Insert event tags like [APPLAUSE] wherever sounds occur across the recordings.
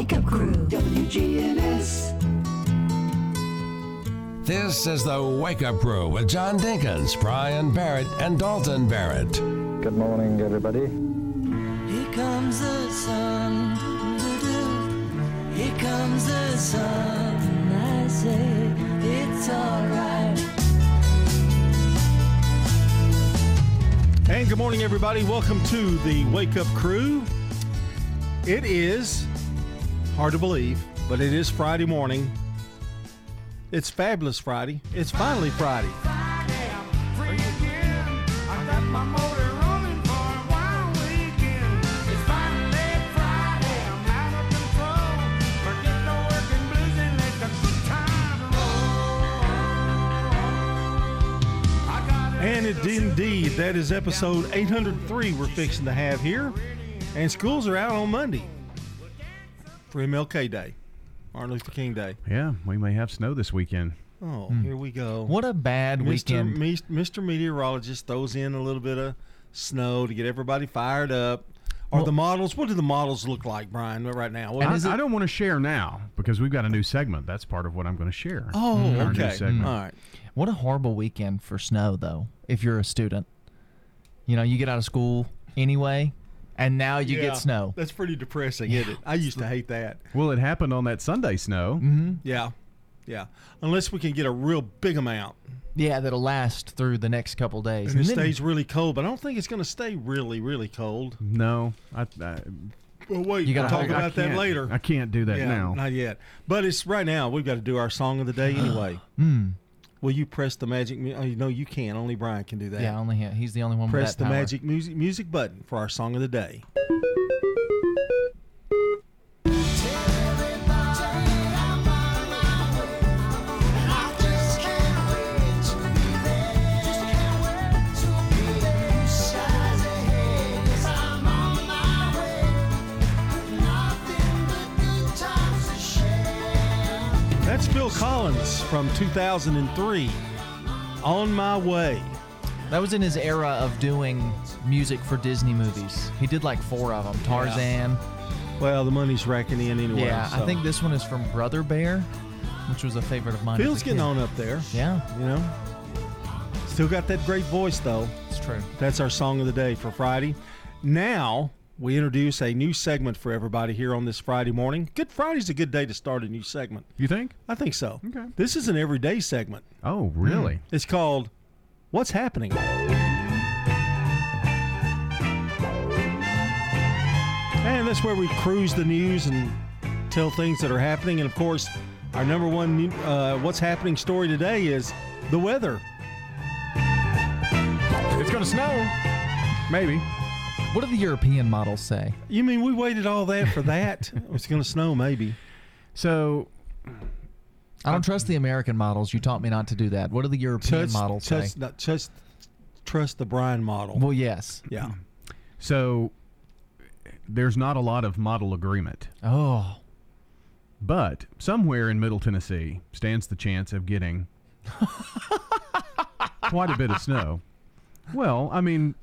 Wake Up Crew, WGNS. This is the Wake Up Crew with John Dinkins, Brian Barrett, and Dalton Barrett. Good morning, everybody. Here comes the sun. Here comes the sun. I say it's alright. And good morning, everybody. Welcome to the Wake Up Crew. It is hard to believe, but it is Friday morning. It's fabulous Friday. It's finally Friday. And it, indeed, that is episode 803 we're fixing to have here. And schools are out on Monday for MLK Day, Martin Luther King Day. Yeah, we may have snow this weekend. Oh, hmm. here we go. What a bad Mr. weekend. Mis- Mr. Meteorologist throws in a little bit of snow to get everybody fired up. Are Well- the models? What do the models look like, Brian? Right now? What I, is it? I don't want to share now because we've got a new segment. That's part of what I'm going to share. Oh, Our new okay. segment. All right. What a horrible weekend for snow, though, if you're a student. You know, you get out of school anyway, and now you Yeah, get snow. That's pretty depressing, isn't it? I used to hate that. Well, it happened on that Sunday snow. Mm-hmm. Yeah, yeah. Unless we can get a real big amount, Yeah, that'll last through the next couple days. and it then- stays really cold. But I don't think it's going to stay really, really cold. No, I, I, Well, wait. You gotta we'll talk I about that later. I can't do that yeah, now. not yet. But it's right now. We've got to do our song of the day [GASPS] anyway. Mm. Will you press the magic? mu- Oh, no, you can't. Only Brian can do that. Yeah, only him. He's the only one press the power. magic music music button for our song of the day. Collins from 2003. On my way. That was in his era of doing music for Disney movies. He did like four of them. Tarzan. Well, the money's racking in anyway. Yeah, I think this one is from Brother Bear, which was a favorite of mine. Phil's getting kid. on up there. Yeah, You know, still got that great voice though. it's true. That's our song of the day for Friday. Now we introduce a new segment for everybody here on this Friday morning. Good Friday's a good day to start a new segment. You think? I think so. Okay. This is an everyday segment. Oh, really? It's called "What's Happening." And that's where we cruise the news and tell things that are happening. And of course, our number one uh, "What's Happening" story today is the weather. It's going to snow. Maybe. What do the European models say? You mean we waited all that for that? [LAUGHS] it's going to snow, maybe. So I don't trust the American models. You taught me not to do that. What do the European Trust, models say? trust, not, trust, trust the Brian model. Well, yes. yeah. So there's not a lot of model agreement, Oh, but somewhere in Middle Tennessee stands the chance of getting [LAUGHS] quite a bit of snow. Well, I mean,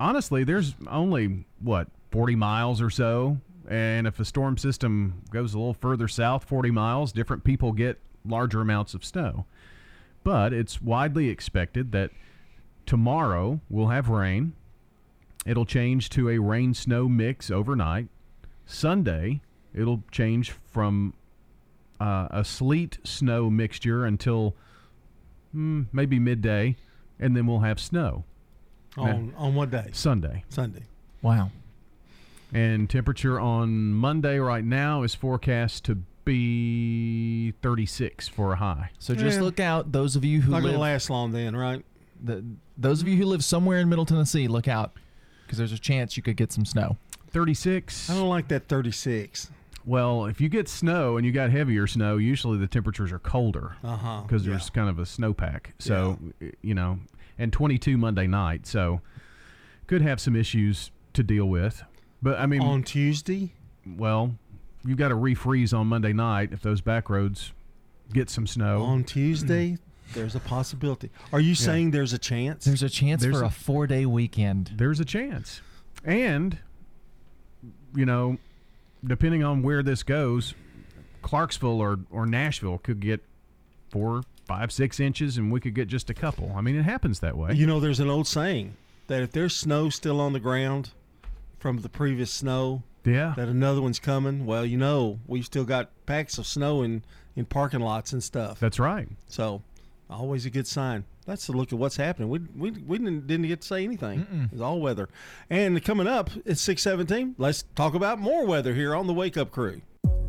honestly, there's only what 40 miles or so, and if a storm system goes a little further south, 40 miles, different people get larger amounts of snow. But it's widely expected that tomorrow we'll have rain. It'll change to a rain snow mix overnight. Sunday, it'll change from uh, a sleet snow mixture until mm, maybe midday, and then we'll have snow On on what day? Sunday. Sunday. wow. And temperature on Monday right now is forecast to be 36 for a high. So just Yeah. look out, those of you who Not going live, to last long then, right? the, those of you who live somewhere in Middle Tennessee, look out, because there's a chance you could get some snow. 36. I don't like that 36. Well, if you get snow and you got heavier snow, usually the temperatures are colder Uh huh. because there's kind of a snowpack. So, y- you know, and 22 Monday night. So, could have some issues to deal with. But I mean, on Tuesday. well, you've got to refreeze on Monday night if those back roads get some snow. On Tuesday, there's a possibility. Are you saying there's a chance? There's a chance There's for a- a four day weekend. There's a chance. And, you know, depending on where this goes, Clarksville or, or Nashville could get four, five, six inches, and we could get just a couple. I mean, it happens that way. You know, there's an old saying that if there's snow still on the ground from the previous snow, yeah. that another one's coming. Well, you know, we've still got packs of snow in, in parking lots and stuff. That's right. So, always a good sign. That's a look at what's happening. We, we, we didn't, didn't get to say anything. It's all weather. And coming up at 617, let's talk about more weather here on the Wake Up Crew.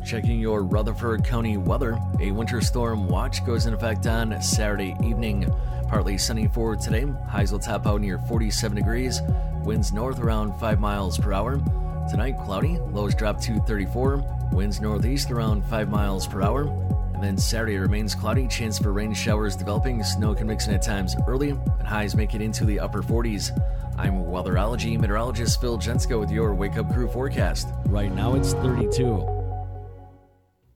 Checking your Rutherford County weather. A winter storm watch goes in effect on Saturday evening. Partly sunny for today. Highs will top out near 47 degrees. Winds north around 5 miles per hour. Tonight, cloudy. Lows drop to 34. Winds northeast around 5 miles per hour. And then Saturday remains cloudy. Chance for rain showers developing. Snow can mix in at times early. And highs make it into the upper 40s. I'm weatherology meteorologist Phil Jensko with your Wake Up Crew forecast. Right now it's 32.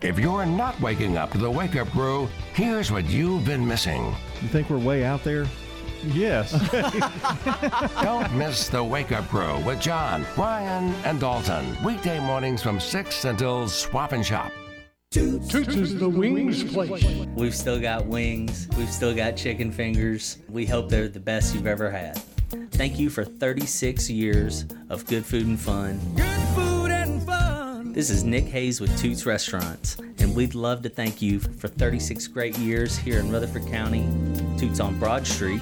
If you're not waking up to the Wake Up Crew, here's what you've been missing. You think we're way out there? Yes. [LAUGHS] Don't miss the Wake Up Crew with John, Brian, and Dalton. Weekday mornings from 6 until Swap and Shop. Toots is the wings place. We've still got wings. We've still got chicken fingers. We hope they're the best you've ever had. Thank you for 36 years of good food and fun. Good food and fun. This is Nick Hayes with Toots Restaurants, and we'd love to thank you for 36 great years here in Rutherford County. Toots on Broad Street,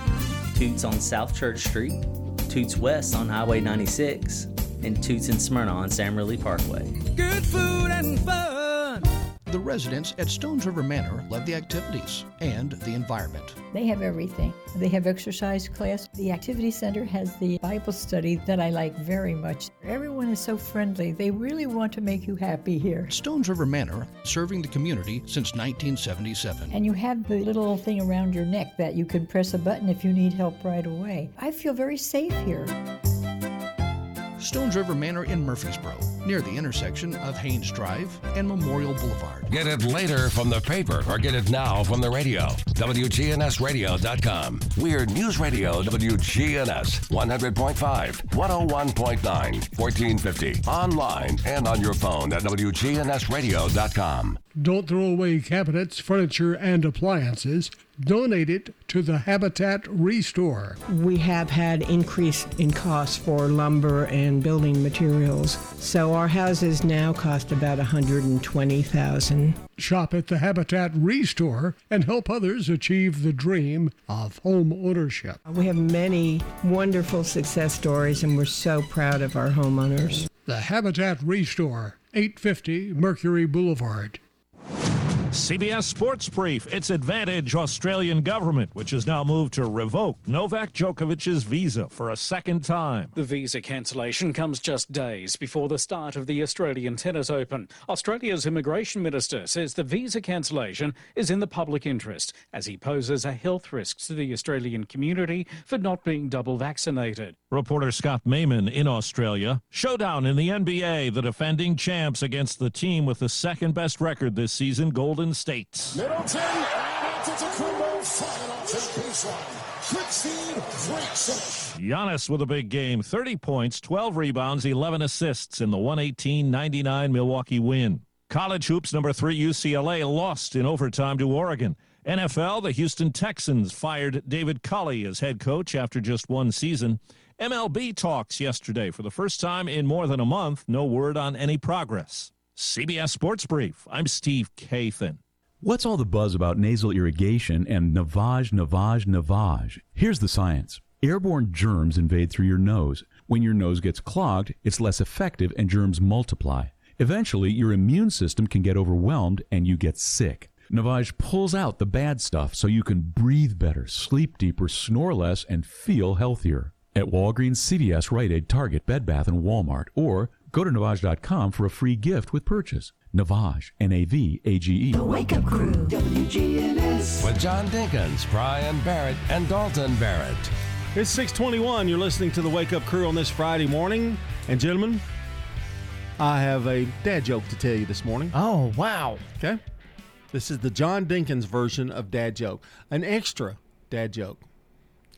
Toots on South Church Street, Toots West on Highway 96, and Toots in Smyrna on Sam Ridley Parkway. Good food and fun. The residents at Stones River Manor love the activities and the environment. They have everything. They have exercise class. The activity center has the Bible study that I like very much. Everyone is so friendly. They really want to make you happy here. Stones River Manor, serving the community since 1977. And you have the little thing around your neck that you can press a button if you need help right away. I feel very safe here. Stones River Manor in Murfreesboro, near the intersection of Haynes Drive and Memorial Boulevard. Get it later from the paper or get it now from the radio. WGNSradio.com. We're News Radio WGNS 100.5, 101.9, 1450. Online and on your phone at WGNSradio.com. Don't throw away cabinets, furniture, and appliances. Donate it to the Habitat Restore. We have had increase in costs for lumber and building materials, so our houses now cost about 120,000. Shop at the Habitat Restore and help others achieve the dream of home ownership. We have many wonderful success stories and we're so proud of our homeowners. The Habitat Restore, 850 Mercury Boulevard. CBS Sports Brief. Its advantage Australian government, which has now moved to revoke Novak Djokovic's visa for a second time. The visa cancellation comes just days before the start of the Australian Tennis Open. Australia's immigration minister says the visa cancellation is in the public interest as he poses a health risk to the Australian community for not being double vaccinated. Reporter Scott Mayman in Australia. Showdown in the NBA. The defending champs against the team with the second best record this season, Golden State. Middleton and Antetokounmpo firing off his baseline. Quick feed, finish. Giannis with a big game 30 points, 12 rebounds, 11 assists in the 118 99 Milwaukee win. College hoops number three UCLA lost in overtime to Oregon. NFL, the Houston Texans fired David Culley as head coach after just one season. MLB talks yesterday for the first time in more than a month. No word on any progress. CBS Sports Brief. I'm Steve Kathan. What's all the buzz about nasal irrigation and navage, navage, navage? Here's the science. Airborne germs invade through your nose. When your nose gets clogged, it's less effective and germs multiply. Eventually, your immune system can get overwhelmed and you get sick. Navage pulls out the bad stuff so you can breathe better, sleep deeper, snore less, and feel healthier. At Walgreens, CVS, Rite Aid, Target, Bed Bath, and Walmart, or Go to Navage.com for a free gift with purchase. Navage, N A V A G E. The Wake Up Crew, WGNS. With John Dinkins, Brian Barrett, and Dalton Barrett. It's 621. You're listening to the Wake Up Crew on this Friday morning. And gentlemen, I have a dad joke to tell you this morning. Oh, wow. Okay. This is the John Dinkins version of dad joke. An extra dad joke.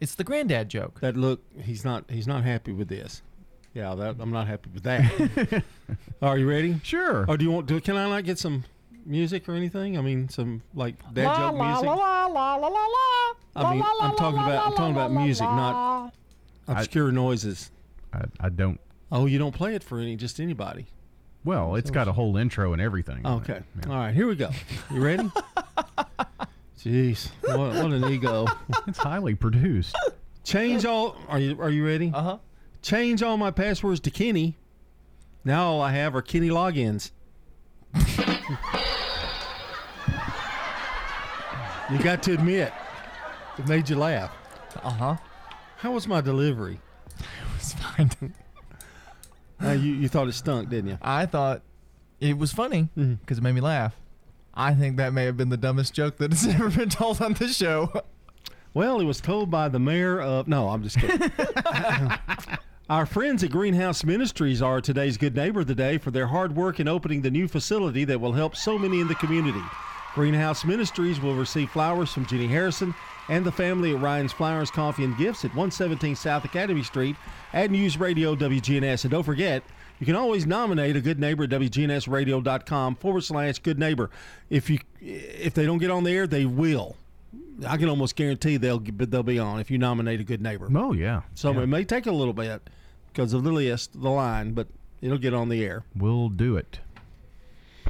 It's the granddad joke. That look, he's not he's not happy with this. Yeah, that I'm not happy with that. [LAUGHS] Are you ready? Sure. Or do you want do can I not get some music or anything? I mean some like dad La, joke la, music? la, la, la, la, la, la. I mean, La, la, I'm talking la, about I'm talking la, about la, music, la, not obscure noises. I, I don't. Oh, you don't play it for any just anybody. Well, it's got a whole intro and everything. Okay. All right, here we go. You ready? [LAUGHS] Jeez, what, what an ego. [LAUGHS] It's highly produced. Change all. Are you Are you ready? Uh huh. Change all my passwords to Kenny. Now all I have are Kenny logins. [LAUGHS] you got to admit, it made you laugh. Uh huh. How was my delivery? It was fine. Uh, you you thought it stunk, didn't you? I thought it was funny because it made me laugh. I think that may have been the dumbest joke that has [LAUGHS] ever been told on the show. Well, it was told by the mayor of. No, I'm just kidding. [LAUGHS] Our friends at Greenhouse Ministries are today's good neighbor of the day for their hard work in opening the new facility that will help so many in the community. Greenhouse Ministries will receive flowers from Jenny Harrison and the family at Ryan's Flowers, Coffee, and Gifts at 117 South Academy Street at News Radio WGNS. And don't forget, you can always nominate a good neighbor at WGNSradio.com forward slash good neighbor. If you if they don't get on the air, they will. I can almost guarantee they'll they'll be on if you nominate a good neighbor. Oh yeah. So it may take a little bit because of the list, the line, but it'll get on the air. We'll do it.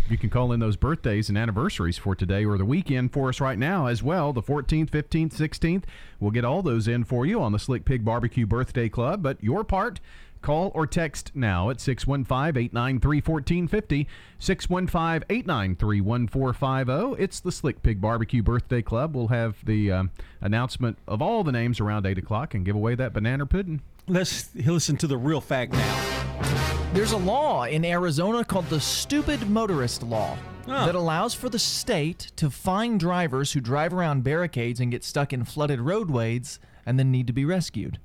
You can call in those birthdays and anniversaries for today or the weekend for us right now as well. The 14th, 15th, 16th. We'll get all those in for you on the Slick Pig Barbecue Birthday Club. But your part, call or text now at 615 893 1450. 615 893 1450. It's the Slick Pig Barbecue Birthday Club. We'll have the um, announcement of all the names around 8 o'clock and give away that banana pudding. Let's listen to the real fact now. There's a law in Arizona called the Stupid Motorist Law that allows for the state to fine drivers who drive around barricades and get stuck in flooded roadways and then need to be rescued.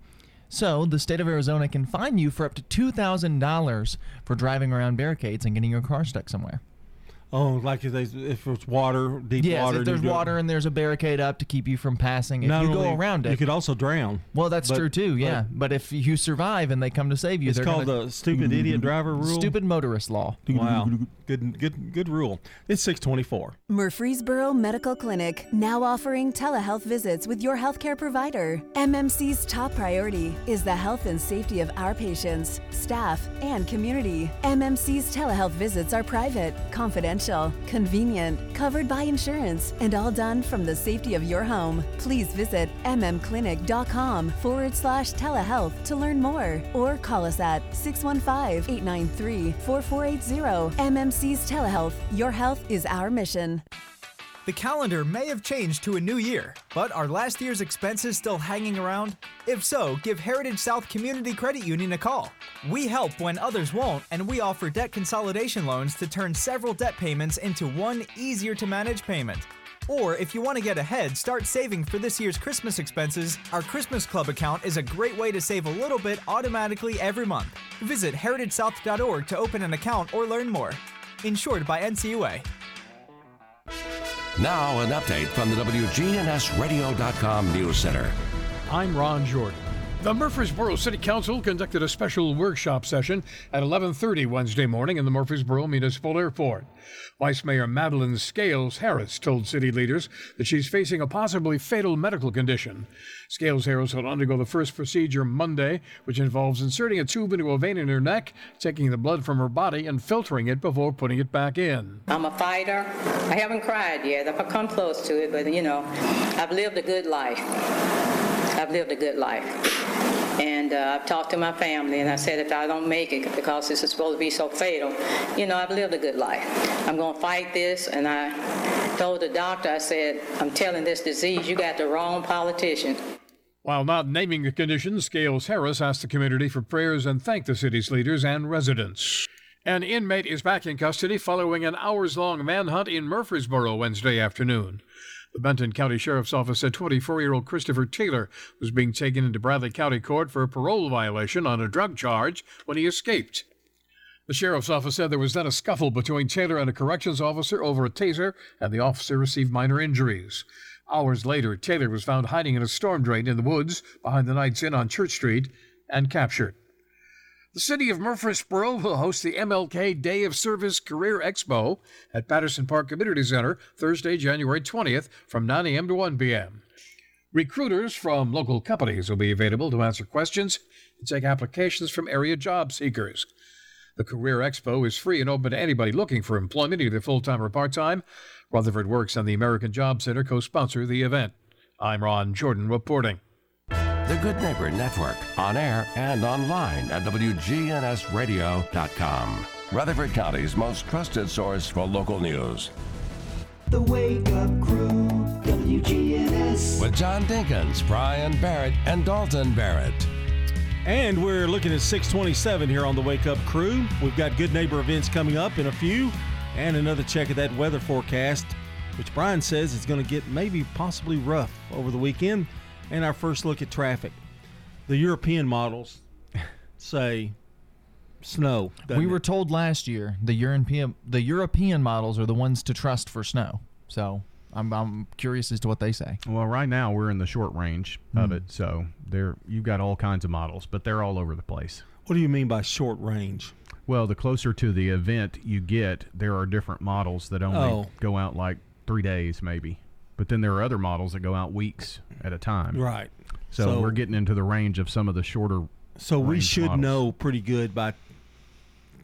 So, the state of Arizona can fine you for up to $2,000 for driving around barricades and getting your car stuck somewhere. Oh, like if, they, if it's water, deep yes, water. if there's go- water and there's a barricade up to keep you from passing, if Not you go only- around it, You could also drown. well, that's but- true too. Yeah, but, if you survive and they come to save you, It's they're called gonna, the stupid idiot mm-hmm. driver rule. Stupid motorist law. Wow, good, good, good rule. It's six twenty-four. Murfreesboro Medical Clinic now offering telehealth visits with your healthcare provider. MMC's top priority is the health and safety of our patients, staff, and community. MMC's telehealth visits are private, confidential, convenient, covered by insurance, and all done from the safety of your home. Please visit mmclinic.com forward slash telehealth to learn more or call us at 615 893 4480. MMC's Telehealth. Your health is our mission. The calendar may have changed to a new year, but are last year's expenses still hanging around? If so, give Heritage South Community Credit Union a call. We help when others won't, and we offer debt consolidation loans to turn several debt payments into one easier to manage payment. Or if you want to get ahead, start saving for this year's Christmas expenses, our Christmas Club account is a great way to save a little bit automatically every month. Visit heritagesouth.org to open an account or learn more. Insured by NCUA. Now, an update from the WGNSradio.com News Center. I'm Ron Jordan. The Murfreesboro City Council conducted a special workshop session at 11:30 Wednesday morning in the Murfreesboro Municipal Airport. Vice Mayor Madelyn Scales Harris told city leaders that she's facing a possibly fatal medical condition. Scales Harris will undergo the first procedure Monday, which involves inserting a tube into a vein in her neck, taking the blood from her body and filtering it before putting it back in. I'm a fighter. I haven't cried yet. I've come close to it, but you know, I've lived a good life. I've lived a good life. And uh, I've talked to my family, and I said if I don't make it because this is supposed to be so fatal, you know, I've lived a good life. I'm going to fight this, and I told the doctor, I said, I'm telling this disease, you got the wrong politician. While not naming the condition, Scales Harris asked the community for prayers and thanked the city's leaders and residents. An inmate is back in custody following an hours long manhunt in Murfreesboro Wednesday afternoon. The Benton County Sheriff's Office said 24 year old Christopher Taylor was being taken into Bradley County Court for a parole violation on a drug charge when he escaped. The sheriff's office said there was then a scuffle between Taylor and a corrections officer over a taser, and the officer received minor injuries. Hours later, Taylor was found hiding in a storm drain in the woods behind the Knights Inn on Church Street and captured. The city of Murfreesboro will host the MLK Day of Service Career Expo at Patterson Park Community Center Thursday, January 20th from 9 a.m. to 1 p.m. Recruiters from local companies will be available to answer questions and take applications from area job seekers. The Career Expo is free and open to anybody looking for employment, either full time or part time. Rutherford Works and the American Job Center co sponsor the event. I'm Ron Jordan reporting. The Good Neighbor Network, on air and online at WGNSradio.com. Rutherford County's most trusted source for local news. The Wake Up Crew, WGNS. With John Dinkins, Brian Barrett, and Dalton Barrett. And we're looking at 627 here on the Wake Up Crew. We've got good neighbor events coming up in a few, and another check of that weather forecast, which Brian says is going to get maybe possibly rough over the weekend. And our first look at traffic. The European models say snow. doesn't We it? were told last year the European the European models are the ones to trust for snow. So I'm I'm curious as to what they say. Well, right now we're in the short range of Hmm. it, so there you've got all kinds of models, but they're all over the place. What do you mean by short range? Well, the closer to the event you get, there are different models that only Oh. go out like three days, maybe. But then there are other models that go out weeks at a time. Right. So, So- we're getting into the range of some of the shorter. So we should models. know pretty good by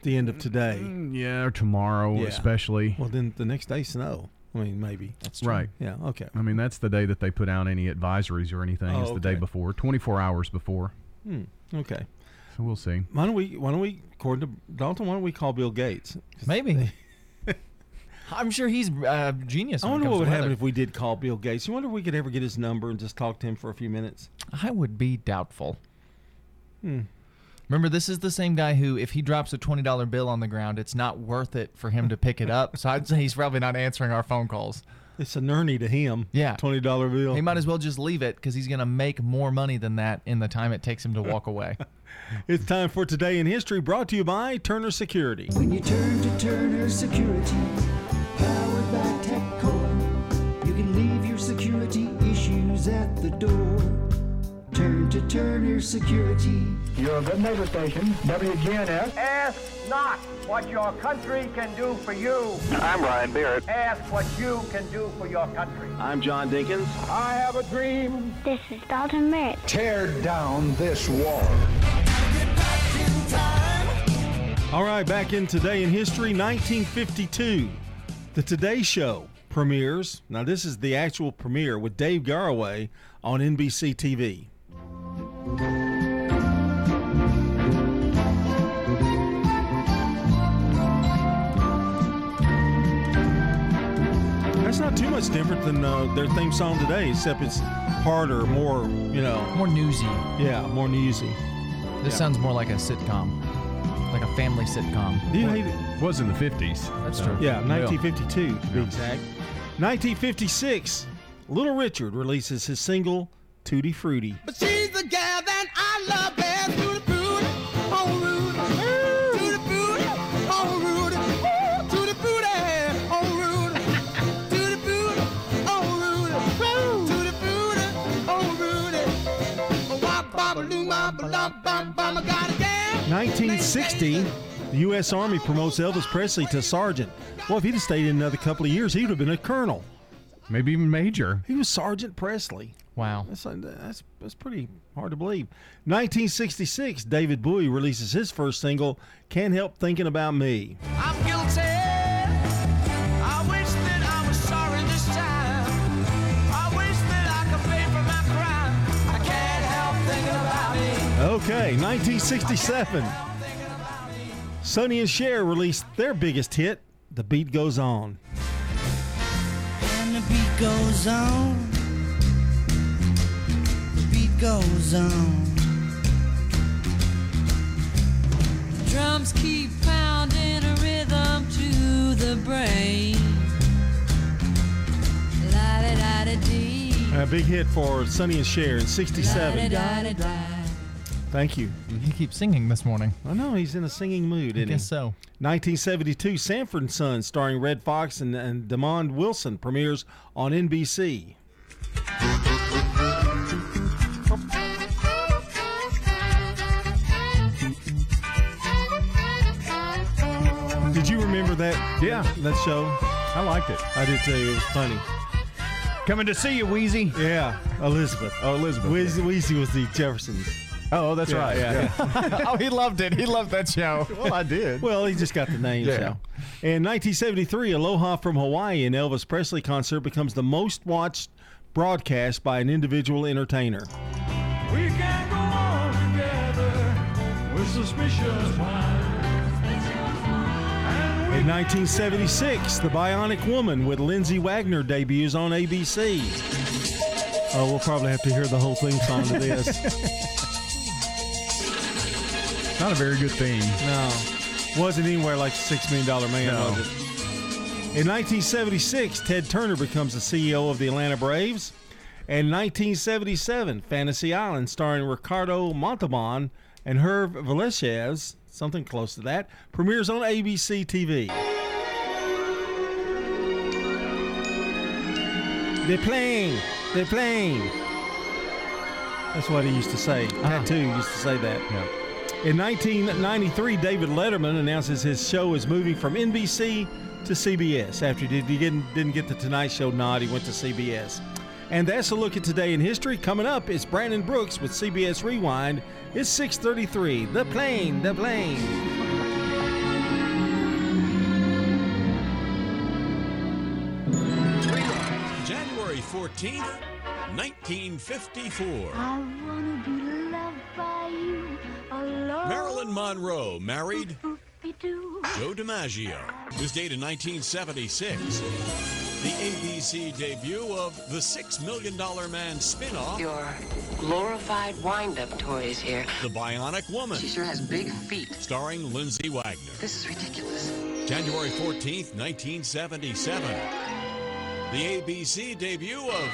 the end of today. Mm, Yeah, or tomorrow, Yeah. especially. Well, then the next day snow. I mean, maybe. That's Right. Yeah. Okay. I mean, that's the day that they put out any advisories or anything. Oh, is the day before, 24 hours before. Hmm. Okay. So we'll see. Why don't we? Why don't we? According to Dalton, why don't we call Bill Gates? Maybe. [LAUGHS] I'm sure he's uh, genius. I wonder what would happen if we did call Bill Gates. You wonder if we could ever get his number and just talk to him for a few minutes. I would be doubtful. Hmm. Remember, this is the same guy who, if he drops a twenty dollar bill on the ground, it's not worth it for him to pick it up. So I'd say he's probably not answering our phone calls. It's a nurney to him. Yeah, twenty dollar bill. He might as well just leave it because he's gonna make more money than that in the time it takes him to walk away. [LAUGHS] It's time for today in history, brought to you by Turner Security. When you turn to Turner Security, powered by TechCore, you can leave your security issues at the door. Turn to Turner Security. Your good neighbor station, WGNS. Ask not what your country can do for you. I'm Ryan Barrett. Ask what you can do for your country. I'm John Dinkins. I have a dream. This is Dalton Merritt. Tear down this wall. All right, back in today in history, 1952. The Today Show premieres. Now, this is the actual premiere with Dave Garroway on NBC TV. That's not too much different than uh, their theme song today, except it's harder, more, you know. More newsy. Yeah, more newsy. This Yeah. sounds more like a sitcom, like a family sitcom. Do you hate it? Was in the 50s. That's so- true. Yeah, 1952 to be exact. 1956, Little Richard releases his single Tutti Frutti. But she's the gal that I love best. Tutti frutti, oh Rudy. Tutti frutti, oh Rudy. Tutti frutti, oh Rudy. Tutti frutti, oh Rudy. Tutti frutti, oh Rudy. Bop, bop, loo, bop, bop, bop, bop, I got a gal. 1960, the U.S. Army promotes Elvis Presley to sergeant. Well, if he'd have stayed in another couple of years, he would have been a colonel. Maybe even major. He was Sergeant Presley. Wow. That's, that's, that's pretty hard to believe. 1966, David Bowie releases his first single, Can't Help Thinking About Me. I'm guilty. I wish that I was sorry this time. I wish that I could pay for my crime. I can't help thinking about me. Okay, 1967. Sonny and Cher released their biggest hit, The Beat Goes On. And the beat goes on. The beat goes on. Drums keep pounding a rhythm to the brain. A big hit for Sonny and Cher in 67. Thank you. He keeps singing this morning. I know he's in a singing mood. I isn't guess he? so. 1972, Sanford and Son, starring Redd Foxx and, and Demond Wilson, premieres on NBC. Did you remember that? Yeah. that show. I liked it. I did too. It was funny. Coming to see you, Wheezy. Yeah, Elizabeth. Oh, Elizabeth. Wheezy, Wheezy was the Jeffersons. Oh, that's Yeah, right. yeah, [LAUGHS] oh, he loved it. He loved that show. [LAUGHS] Well, I did. Well, he just got the name. Yeah. So. In 1973, Aloha from Hawaii, an Elvis Presley concert becomes the most watched broadcast by an individual entertainer. We can go on together with suspicious minds. In 1976, The Bionic Woman with Lindsay Wagner debuts on ABC. Oh, we'll probably have to hear the whole theme song to this. [LAUGHS] Not a very good theme. No. Wasn't anywhere like the Six Million Dollar Man, No. was it? In 1976, Ted Turner becomes the CEO of the Atlanta Braves. And 1977, Fantasy Island, starring Ricardo Montalban and Herb Velasquez, something close to that, premieres on ABC TV. They're playing. They're playing. That's what he used to say. Ah. Tattoo used to say that. In 1993, David Letterman announces his show is moving from NBC to CBS. After he, did, he didn't, didn't get the Tonight Show nod, he went to CBS. And that's a look at today in history. Coming up is Brandon Brooks with CBS Rewind. It's 6:33. The plane, the plane. 14th, 1954. I wanna be loved by you alone. Marilyn Monroe married Joe DiMaggio. It was dated 1976. The ABC debut of The Six Million Dollar Man spin-off, Your glorified wind-up toys here. The Bionic Woman, She sure has big feet. starring Lindsay Wagner. This is ridiculous. January 14th, 1977. The ABC debut of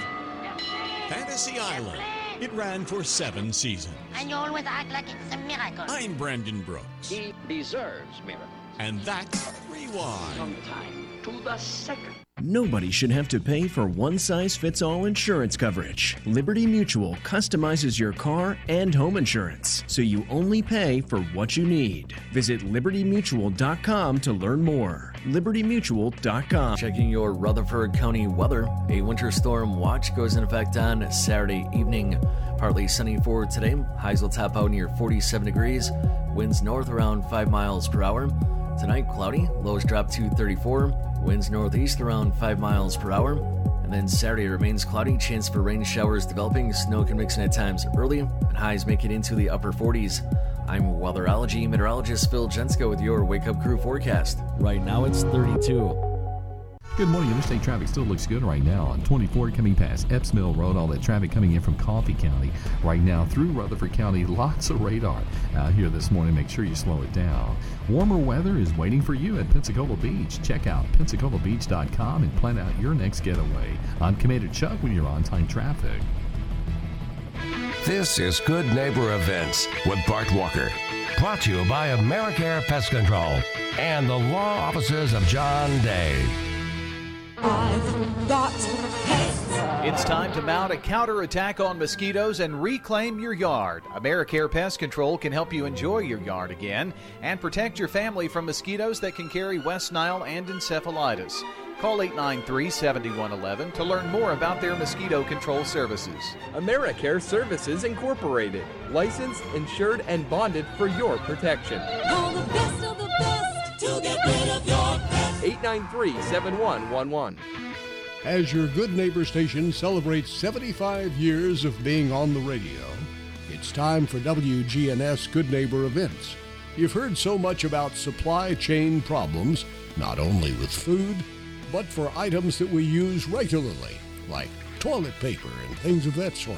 Fantasy Island. It ran for seven seasons. And you always act like it's a miracle. I'm Brandon Brooks. He deserves miracles. And that's Rewind. Sometime to the second. Nobody should have to pay for one size fits all insurance coverage. Liberty Mutual customizes your car and home insurance, so you only pay for what you need. Visit libertymutual.com to learn more. libertymutual.com. Checking your Rutherford County weather. A winter storm watch goes in effect on Saturday evening. Partly sunny for today. Highs will top out near 47 degrees. Winds north around 5 miles per hour. Tonight, cloudy. Lows drop to 34. Winds northeast around 5 miles per hour. And then Saturday remains cloudy. Chance for rain showers developing. Snow can mix in at times early. And highs make it into the upper 40s. I'm weatherology meteorologist Phil Jensko with your Wake Up Crew forecast. Right now it's 32. Good morning. Interstate traffic still looks good right now on 24 coming past Epps Mill Road. All that traffic coming in from Coffee County right now through Rutherford County. [LAUGHS] Lots of radar out here this morning. Make sure you slow it down. Warmer weather is waiting for you at Pensacola Beach. Check out PensacolaBeach.com and plan out your next getaway. I'm Commander Chuck when you're on time traffic. This is Good Neighbor Events with Bart Walker. Brought to you by Americare Pest Control and the law offices of John Day. I've got It's time to mount a counterattack on mosquitoes and reclaim your yard. AmeriCare Pest Control can help you enjoy your yard again and protect your family from mosquitoes that can carry West Nile and encephalitis. Call 893 7111 to learn more about their mosquito control services. AmeriCare Services Incorporated, licensed, insured, and bonded for your protection. Call the best of the best to get rid of your pest. 893 7111. As your good neighbor station celebrates 75 years of being on the radio, it's time for WGNS Good Neighbor events. You've heard so much about supply chain problems, not only with food, but for items that we use regularly, like toilet paper and things of that sort.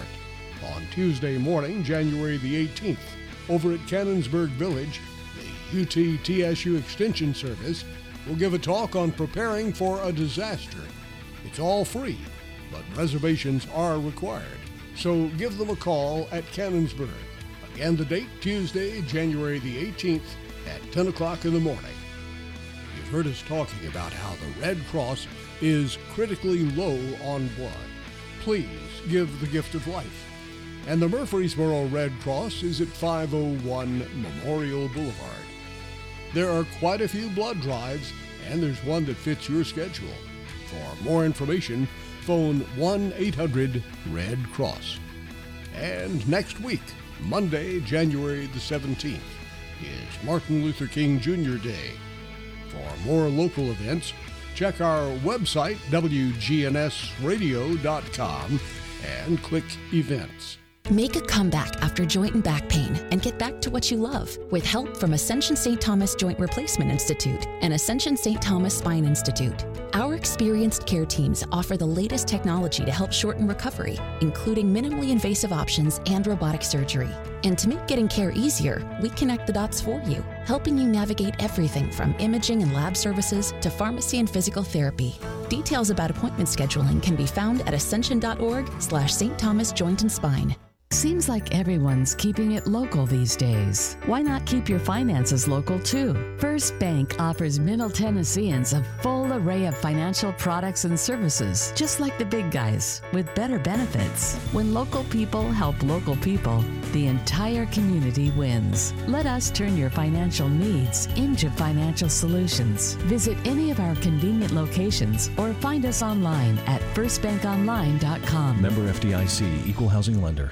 On Tuesday morning, January the 18th, over at Cannonsburgh Village, the UTTSU Extension Service will give a talk on preparing for a disaster. It's all free, but reservations are required. So give them a call at Cannonsburgh. Again, the date Tuesday, January the 18th at 10 o'clock in the morning. You've heard us talking about how the Red Cross is critically low on blood. Please give the gift of life. And the Murfreesboro Red Cross is at 501 Memorial Boulevard. There are quite a few blood drives, and there's one that fits your schedule. For more information, phone 1 800 Red Cross. And next week, Monday, January the 17th, is Martin Luther King Jr. Day. For more local events, check our website, WGNSradio.com, and click Events. Make a comeback after joint and back pain and get back to what you love with help from Ascension St. Thomas Joint Replacement Institute and Ascension St. Thomas Spine Institute. Our experienced care teams offer the latest technology to help shorten recovery, including minimally invasive options and robotic surgery. And to make getting care easier, we connect the dots for you, helping you navigate everything from imaging and lab services to pharmacy and physical therapy. Details about appointment scheduling can be found at ascension.org slash St. Thomas Joint and Spine. Seems like everyone's keeping it local these days. Why not keep your finances local too? First Bank offers Middle Tennesseans a full array of financial products and services, just like the big guys, with better benefits. When local people help local people, the entire community wins. Let us turn your financial needs into financial solutions. Visit any of our convenient locations or find us online at firstbankonline.com. Member FDIC, Equal Housing Lender.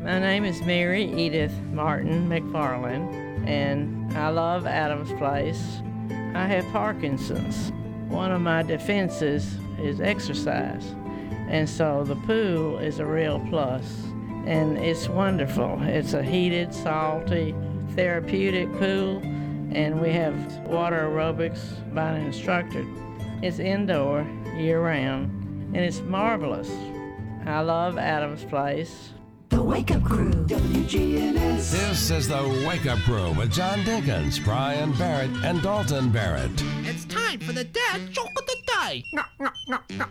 My name is Mary Edith Martin McFarland, and I love Adams Place. I have Parkinson's. One of my defenses is exercise, and so the pool is a real plus, and it's wonderful. It's a heated, salty, therapeutic pool, and we have water aerobics by an instructor. It's indoor year round, and it's marvelous. I love Adams Place. The Wake Up Crew, WGNS. This is the Wake Up Crew with John Dinkins, Brian Barrett, and Dalton Barrett. It's time for the dad joke of the day. No, no, no, no.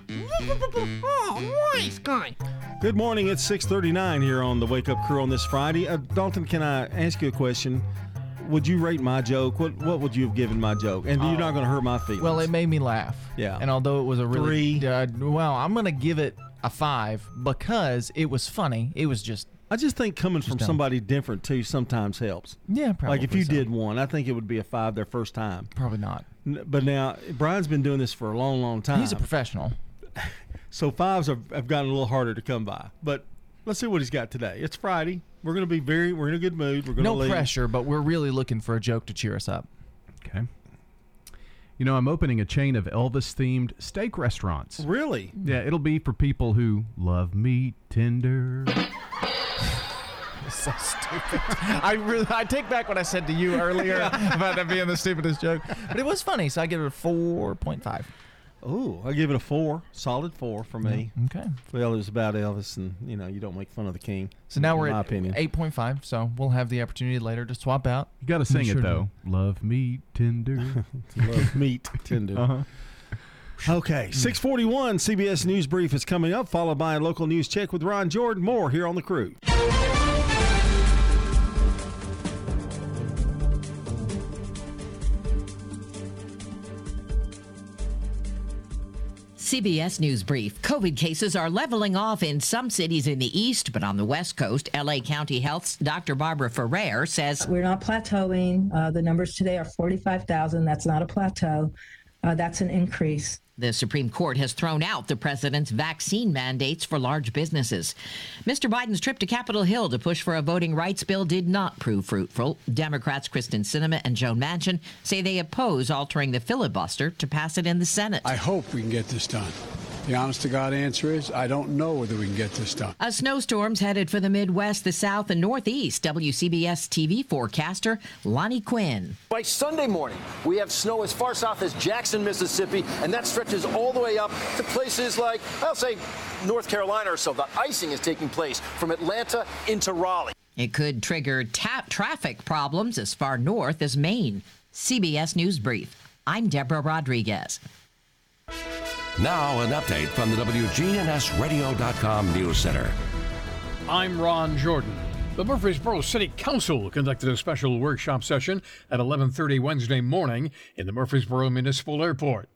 Oh, nice guy. Good morning. It's 6:39 here on the Wake Up Crew on this Friday. Uh, Dalton, can I ask you a question? Would you rate my joke? What What would you have given my joke? And you're not going to hurt my feelings. Well, it made me laugh. Yeah. And although it was a really uh, well, I'm gonna give it a five because it was funny. It was just I just think coming from dumb. somebody different too sometimes helps. Yeah, probably. Like if you so. did one, I think it would be a five their first time. Probably not. N- But now Brian's been doing this for a long, long time. He's a professional. [LAUGHS] So fives have, have gotten a little harder to come by. But let's see what he's got today. It's Friday. We're going to be very. We're in a good mood. We're going to No leave. pressure, but we're really looking for a joke to cheer us up. Okay. You know, I'm opening a chain of Elvis themed steak restaurants. Really? Yeah, it'll be for people who love meat tender. so stupid. [LAUGHS] I really, I take back what I said to you earlier [LAUGHS] about that being the stupidest joke, but it was funny. So I give it a four point five. Ooh, I give it a four, solid four for me. Okay. Well, it was about Elvis, and you know you don't make fun of the king. So now in we're my at opinion. eight point five. So we'll have the opportunity later to swap out. You got to sing Sure it do. though. Love meat tender. [LAUGHS] Love meat tender. Uh-huh. Okay, 641 CBS News Brief is coming up, followed by a local news check with Ron Jordan. More here on the crew. CBS News Brief. COVID cases are leveling off in some cities in the east, but on the west coast, LA County Health's Dr. Barbara Ferrer says We're not plateauing. Uh, the numbers today are 45,000. That's not a plateau. Uh, that's an increase. The Supreme Court has thrown out the president's vaccine mandates for large businesses. Mr. Biden's trip to Capitol Hill to push for a voting rights bill did not prove fruitful. Democrats Kyrsten Sinema and Joe Manchin say they oppose altering the filibuster to pass it in the Senate. I hope we can get this done. The honest to God answer is I don't know whether we can get this done. A snowstorm's headed for the Midwest, the South, and Northeast. WCBS TV forecaster Lonnie Quinn. By Sunday morning, we have snow as far south as Jackson, Mississippi, and that stretches all the way up to places like, I'll say, North Carolina or so. The icing is taking place from Atlanta into Raleigh. It could trigger tap traffic problems as far north as Maine. CBS News Brief. I'm Deborah Rodriguez. Now, an update from the WGNSradio.com News Center. I'm Ron Jordan. The Murfreesboro City Council conducted a special workshop session at 11:30 Wednesday morning in the Murfreesboro Municipal Airport.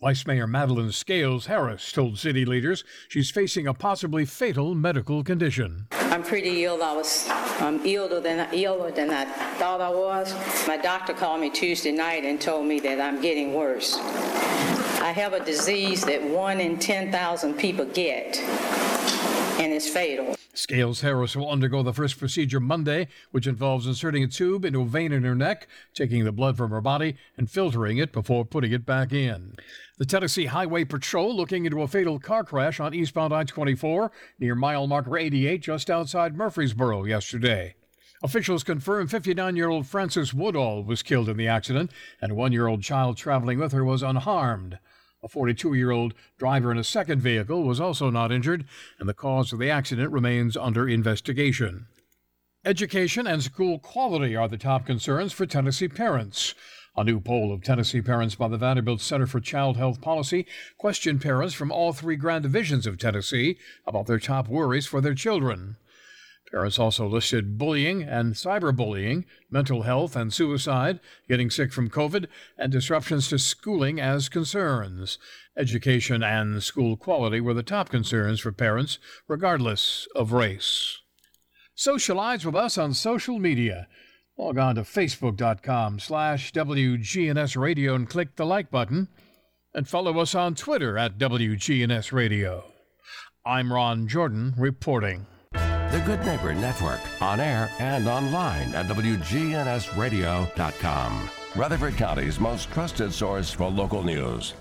Vice Mayor Madelyn Scales Harris told city leaders she's facing a possibly fatal medical condition. I'm pretty ill. I was um, iller than iller than I thought I was. My doctor called me Tuesday night and told me that I'm getting worse. I have a disease that one in 10,000 people get, and it's fatal. Scales Harris will undergo the first procedure Monday, which involves inserting a tube into a vein in her neck, taking the blood from her body, and filtering it before putting it back in. The Tennessee Highway Patrol looking into a fatal car crash on eastbound I 24 near mile marker 88 just outside Murfreesboro yesterday. Officials confirm 59 year old Frances Woodall was killed in the accident, and a one year old child traveling with her was unharmed. A 42 year old driver in a second vehicle was also not injured, and the cause of the accident remains under investigation. Education and school quality are the top concerns for Tennessee parents. A new poll of Tennessee parents by the Vanderbilt Center for Child Health Policy questioned parents from all three grand divisions of Tennessee about their top worries for their children. Parents also listed bullying and cyberbullying, mental health and suicide, getting sick from COVID, and disruptions to schooling as concerns. Education and school quality were the top concerns for parents, regardless of race. Socialize with us on social media. Log on to facebook.com slash WGNS Radio and click the like button. And follow us on Twitter at WGNS Radio. I'm Ron Jordan reporting. The Good Neighbor Network, on air and online at WGNSradio.com. Rutherford County's most trusted source for local news.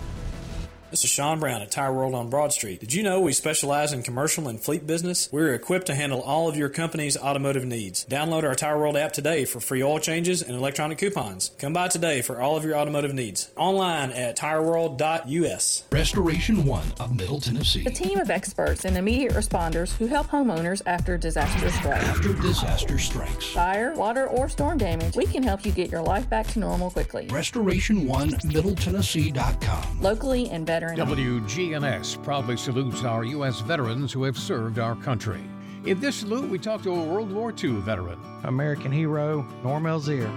This is Sean Brown at Tire World on Broad Street. Did you know we specialize in commercial and fleet business? We're equipped to handle all of your company's automotive needs. Download our Tire World app today for free oil changes and electronic coupons. Come by today for all of your automotive needs. Online at tireworld.us. Restoration One of Middle Tennessee. A team of experts and immediate responders who help homeowners after disaster strikes. After disaster strikes. Fire, water, or storm damage, we can help you get your life back to normal quickly. Restoration One MiddleTennessee.com. Locally and better. WGNS proudly salutes our U.S. veterans who have served our country. In this salute, we talk to a World War II veteran. American hero Norm Elzier.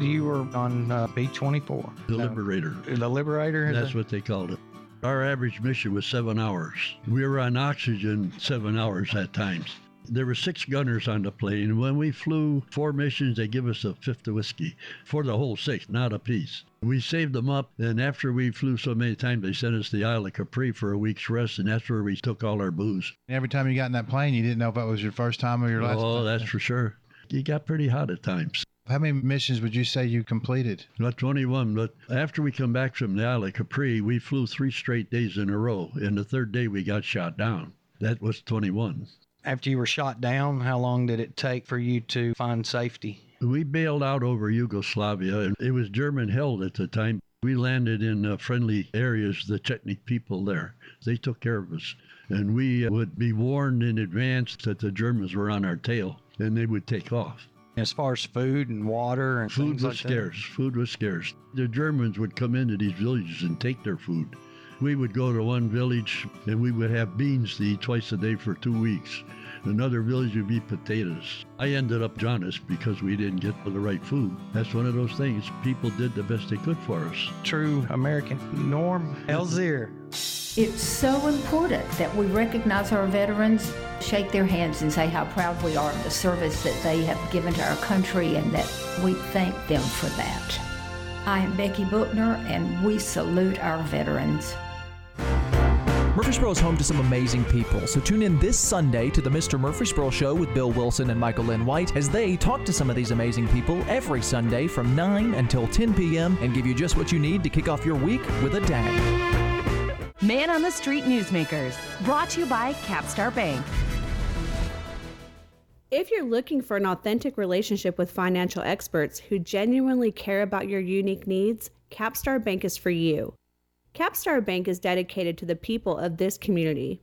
You were on uh, B 24. The Liberator. The Liberator? That's what they called it. Our average mission was seven hours. We were on oxygen seven hours at times. There were six gunners on the plane. When we flew four missions, they give us a fifth of whiskey for the whole six, not a piece. We saved them up, and after we flew so many times, they sent us to the Isle of Capri for a week's rest, and that's where we took all our booze. Every time you got in that plane, you didn't know if that was your first time or your last. Oh, time. that's for sure. You got pretty hot at times. How many missions would you say you completed? Not 21, but after we come back from the Isle of Capri, we flew three straight days in a row, and the third day we got shot down. That was 21. After you were shot down, how long did it take for you to find safety? We bailed out over Yugoslavia, it was German held at the time. We landed in uh, friendly areas, the Chetnik people there. They took care of us. And we uh, would be warned in advance that the Germans were on our tail, and they would take off. As far as food and water and food was like scarce. Food was scarce. The Germans would come into these villages and take their food. We would go to one village and we would have beans to eat twice a day for two weeks. Another village would be potatoes. I ended up jaundiced because we didn't get the right food. That's one of those things. People did the best they could for us. True American Norm Elzir. It's so important that we recognize our veterans, shake their hands, and say how proud we are of the service that they have given to our country and that we thank them for that. I am Becky Bookner, and we salute our veterans. Murfreesboro is home to some amazing people, so tune in this Sunday to the Mr. Murfreesboro Show with Bill Wilson and Michael Lynn White as they talk to some of these amazing people every Sunday from 9 until 10 p.m. and give you just what you need to kick off your week with a dang. Man on the Street Newsmakers, brought to you by Capstar Bank. If you're looking for an authentic relationship with financial experts who genuinely care about your unique needs, Capstar Bank is for you. Capstar Bank is dedicated to the people of this community.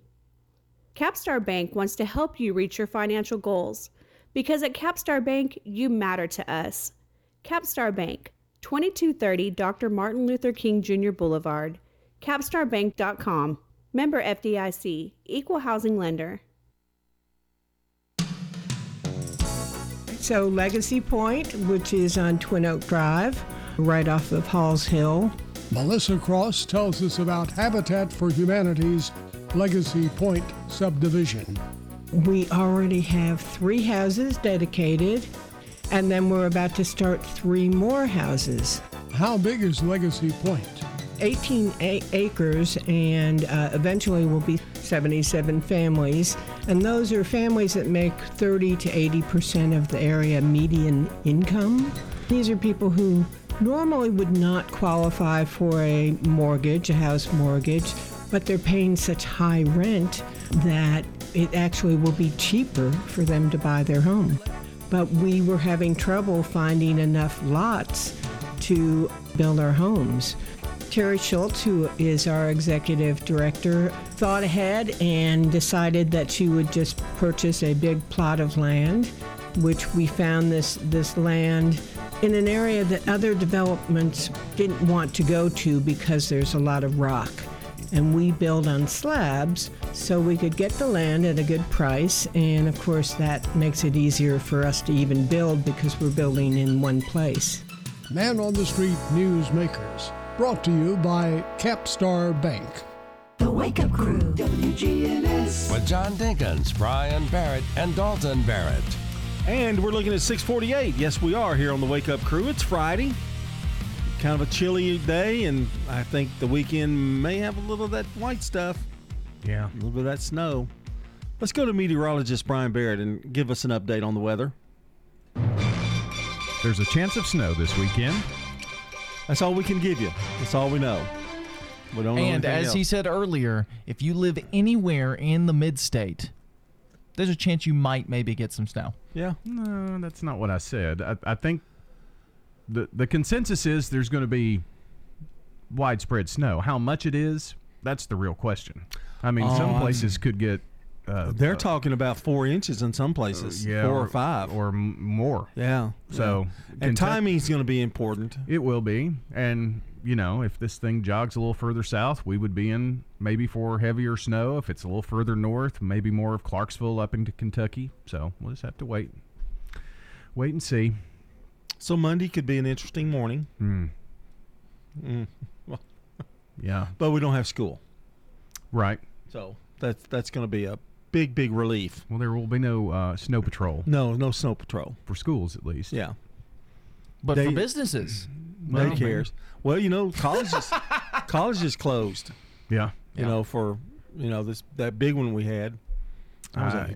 Capstar Bank wants to help you reach your financial goals because at Capstar Bank, you matter to us. Capstar Bank, 2230 Dr. Martin Luther King Jr. Boulevard, capstarbank.com. Member FDIC, Equal Housing Lender. So, Legacy Point, which is on Twin Oak Drive, right off of Halls Hill. Melissa Cross tells us about Habitat for Humanity's Legacy Point subdivision. We already have three houses dedicated, and then we're about to start three more houses. How big is Legacy Point? 18 a- acres, and uh, eventually will be 77 families. And those are families that make 30 to 80 percent of the area median income. These are people who normally would not qualify for a mortgage, a house mortgage, but they're paying such high rent that it actually will be cheaper for them to buy their home. But we were having trouble finding enough lots to build our homes. Terry Schultz, who is our executive director, thought ahead and decided that she would just purchase a big plot of land, which we found this, this land in an area that other developments didn't want to go to because there's a lot of rock. And we build on slabs so we could get the land at a good price. And of course, that makes it easier for us to even build because we're building in one place. Man on the Street Newsmakers, brought to you by Capstar Bank. The Wake Up Crew, WGNS. With John Dinkins, Brian Barrett, and Dalton Barrett. And we're looking at 648. Yes, we are here on the Wake Up Crew. It's Friday. Kind of a chilly day, and I think the weekend may have a little of that white stuff. Yeah. A little bit of that snow. Let's go to meteorologist Brian Barrett and give us an update on the weather. There's a chance of snow this weekend. That's all we can give you. That's all we know. We don't And anything as else. he said earlier, if you live anywhere in the mid state, there's a chance you might maybe get some snow. Yeah. No, that's not what I said. I, I think the the consensus is there's going to be widespread snow. How much it is, that's the real question. I mean, Oh, some I'm- places could get. Uh, They're uh, talking about four inches in some places, yeah, four or, five, or m- more. Yeah. So yeah. and Kentucky- timing's going to be important. It will be, and you know, if this thing jogs a little further south, we would be in maybe for heavier snow. If it's a little further north, maybe more of Clarksville up into Kentucky. So we'll just have to wait, wait and see. So Monday could be an interesting morning. Hmm. Mm. [LAUGHS] Well, Yeah. but we don't have school, Right. so that's that's going to be a big big relief. Well, there will be no uh, snow patrol No, no snow patrol. for schools, at least. Yeah. But They- for businesses, Nobody Well, cares. Well, you know, college is [LAUGHS] college is closed. Yeah. You know, for you know this that big one we had. Uh.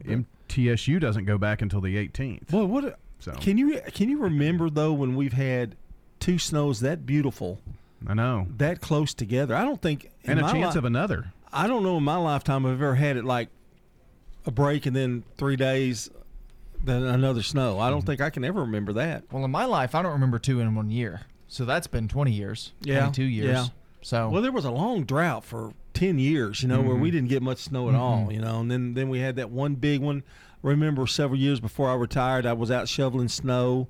MTSU doesn't go back until the 18th. Boy, what a- So can you can you remember though when we've had two snows that beautiful, I know, that close together? I don't think in and a my chance li- of another. I don't know in my lifetime I've ever had it like a break and then three days, then another snow. I Mm-hmm. don't think I can ever remember that. well, in my life, I don't remember two in one year. So that's been 20 years. Yeah. 22 years. Yeah. So Well, there was a long drought for ten years, you know, where Mm-hmm. we didn't get much snow at all, you know, and then then we had that one big one. Remember, several years before I retired, I was out shoveling snow.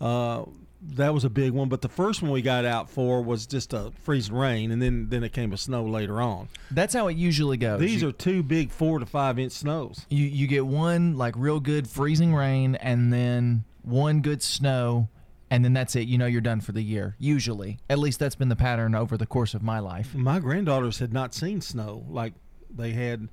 Uh, that was a big one, but the first one we got out for was just a freezing rain, and then then it came a snow later on. that's how it usually goes. These You- are two big four to five inch snows. you you get one like real good freezing rain and then one good snow and then that's it you know you're done for the year usually at least that's been the pattern over the course of my life My granddaughters had not seen snow like they had.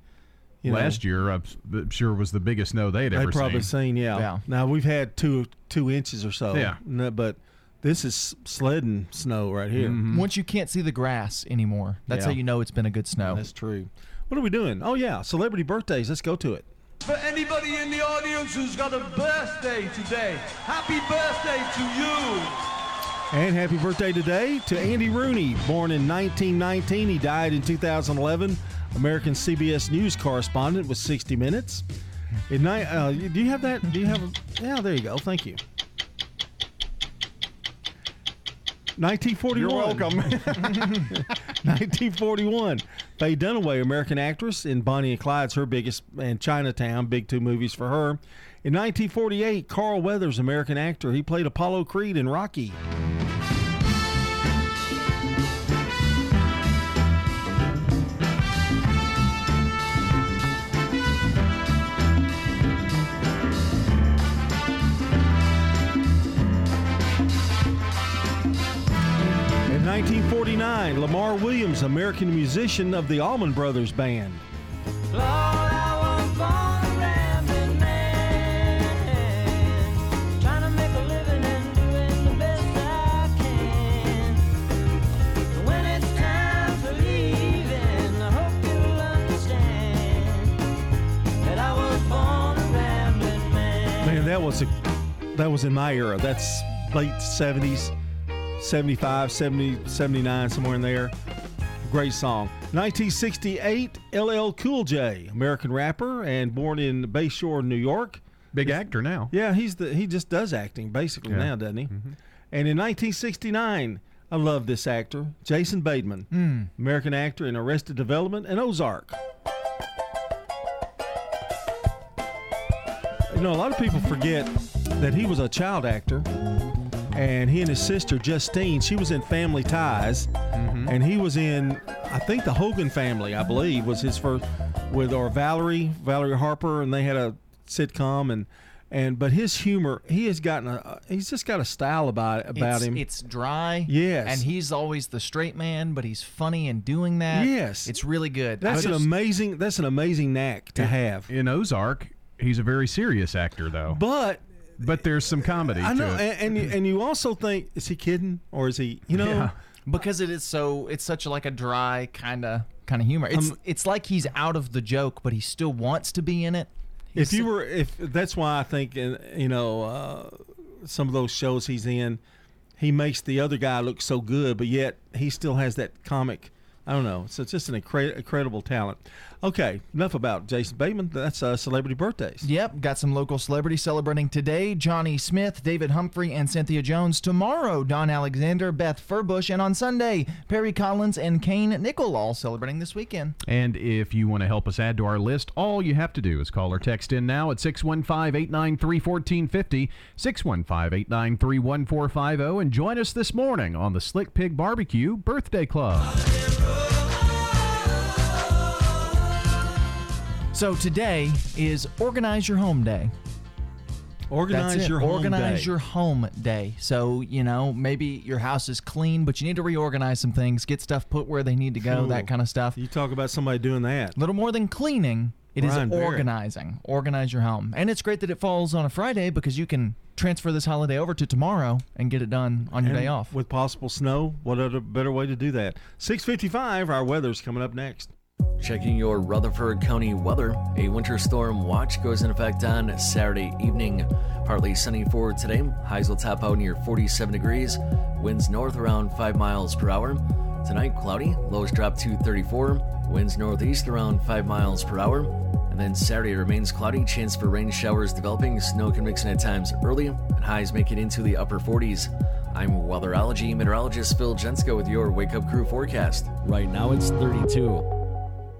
You know, Last year, I'm s- I'm sure was the biggest snow they'd ever They ever probably seen. seen, yeah. Yeah. Now we've had two two inches or so. Yeah. No, but This is sledding snow right here. Mm-hmm. Once you can't see the grass anymore, that's Yeah. how you know it's been a good snow. That's true. What are we doing? Oh yeah, celebrity birthdays. Let's go to it. For anybody in the audience who's got a birthday today, happy birthday to you. And happy birthday today to Andy Rooney, born in 1919. He died in 2011. American CBS News correspondent with 60 Minutes. In ni- uh, do you have that? Do you have? A, yeah, there you go. Thank you. 1941. You're welcome. [LAUGHS] 1941. Faye Dunaway, American actress in Bonnie and Clyde's her biggest, and Chinatown, big two movies for her. In 1948, Carl Weathers, American actor, he played Apollo Creed in Rocky. 1949, Lamar Williams, American musician of the Allman Brothers Band. Lord, I was born a rambling man, trying to make a living and doing the best I can. When it's time for leaving, I hope you'll understand that I was born a rambling man. Man, that was a that was in my era. That's late 70s, 75, 70, 79, somewhere in there. Great song. 1968, LL Cool J, American rapper and born in Bayshore, New York. Big actor now. Yeah, he's the he just does acting basically Yeah. now, doesn't he? Mm-hmm. And in 1969, I love this actor, Jason Bateman, hmm. American actor in Arrested Development and Ozark. You know, a lot of people forget that he was a child actor, and he and his sister Justine, she was in Family Ties, mm-hmm. and he was in, I think, the Hogan Family, I believe, was his first with or Valerie, Valerie Harper, and they had a sitcom, and and but his humor, he has gotten a, he's just got a style about it about it's, him. It's dry. Yes. And he's always the straight man, but he's funny in doing that. Yes. It's really good. That's I an amazing. That's an amazing knack to have. In Ozark, he's a very serious actor, though. But but there's some comedy. I know, to it. and and you, and you also think, is he kidding or is he? You know, Yeah. because it is so it's such like a dry kind of kind of humor. It's Um, it's like he's out of the joke, but he still wants to be in it. if you were, if that's why I think, you know, uh, some of those shows he's in, he makes the other guy look so good, but yet he still has that comic. I don't know. So it's just an incre- incredible talent. Okay, enough about Jason Bateman. That's uh, celebrity birthdays. Yep, got some local celebrities celebrating today. Johnny Smith, David Humphrey, and Cynthia Jones. Tomorrow, Don Alexander, Beth Furbush, and on Sunday, Perry Collins and Kane Nickel all celebrating this weekend. And if you want to help us add to our list, all you have to do is call or text in now at 615 893 1450, 615 893 1450, and join us this morning on the Slick Pig Barbecue Birthday Club. So today is Organize Your Home Day. Organize your home organize day. your home day. So you know maybe your house is clean, but you need to reorganize some things, get stuff put where they need to go, Ooh. that kind of stuff. You talk about somebody doing that. little more than cleaning. It is Barrett. organizing. Organize your home, and it's great that it falls on a Friday because you can transfer this holiday over to tomorrow and get it done on your And day off. With possible snow, what other better way to do that? 655, our weather's coming up next. Checking your Rutherford County weather. A winter storm watch goes in effect on Saturday evening. Partly sunny for today. Highs will top out near 47 degrees. Winds north around 5 miles per hour. Tonight, cloudy. Lows drop to 34. Winds northeast around 5 miles per hour. And then Saturday remains cloudy. Chance for rain showers developing. Snow can mix in at times early. And highs make it into the upper 40s. I'm weatherology meteorologist Phil Jensko with your Wake Up Crew forecast. Right now it's 32.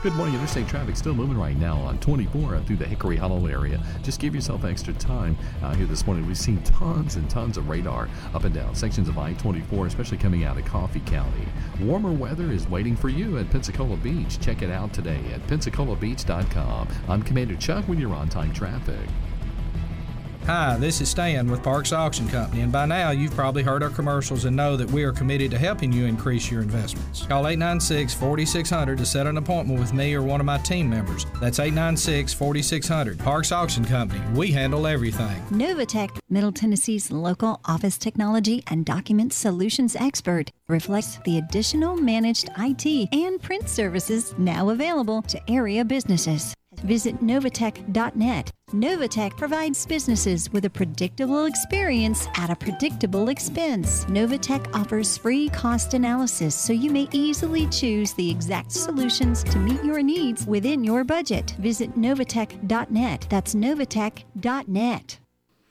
Good morning. Interstate traffic still moving right now on 24 through the Hickory Hollow area. Just give yourself extra time out here this morning. We've seen tons and tons of radar up and down sections of I-24, especially coming out of Coffee County. Warmer weather is waiting for you at Pensacola Beach. Check it out today at pensacolabeach.com. I'm Commander Chuck when you're on time traffic. Hi, this is Stan with Parks Auction Company, and by now you've probably heard our commercials and know that we are committed to helping you increase your investments. Call 896 4600 to set an appointment with me or one of my team members. That's 896 4600. Parks Auction Company, we handle everything. Novatech, Middle Tennessee's local office technology and document solutions expert, reflects the additional managed IT and print services now available to area businesses. Visit Novatech.net. Novatech provides businesses with a predictable experience at a predictable expense. Novatech offers free cost analysis so you may easily choose the exact solutions to meet your needs within your budget. Visit Novatech.net. That's Novatech.net.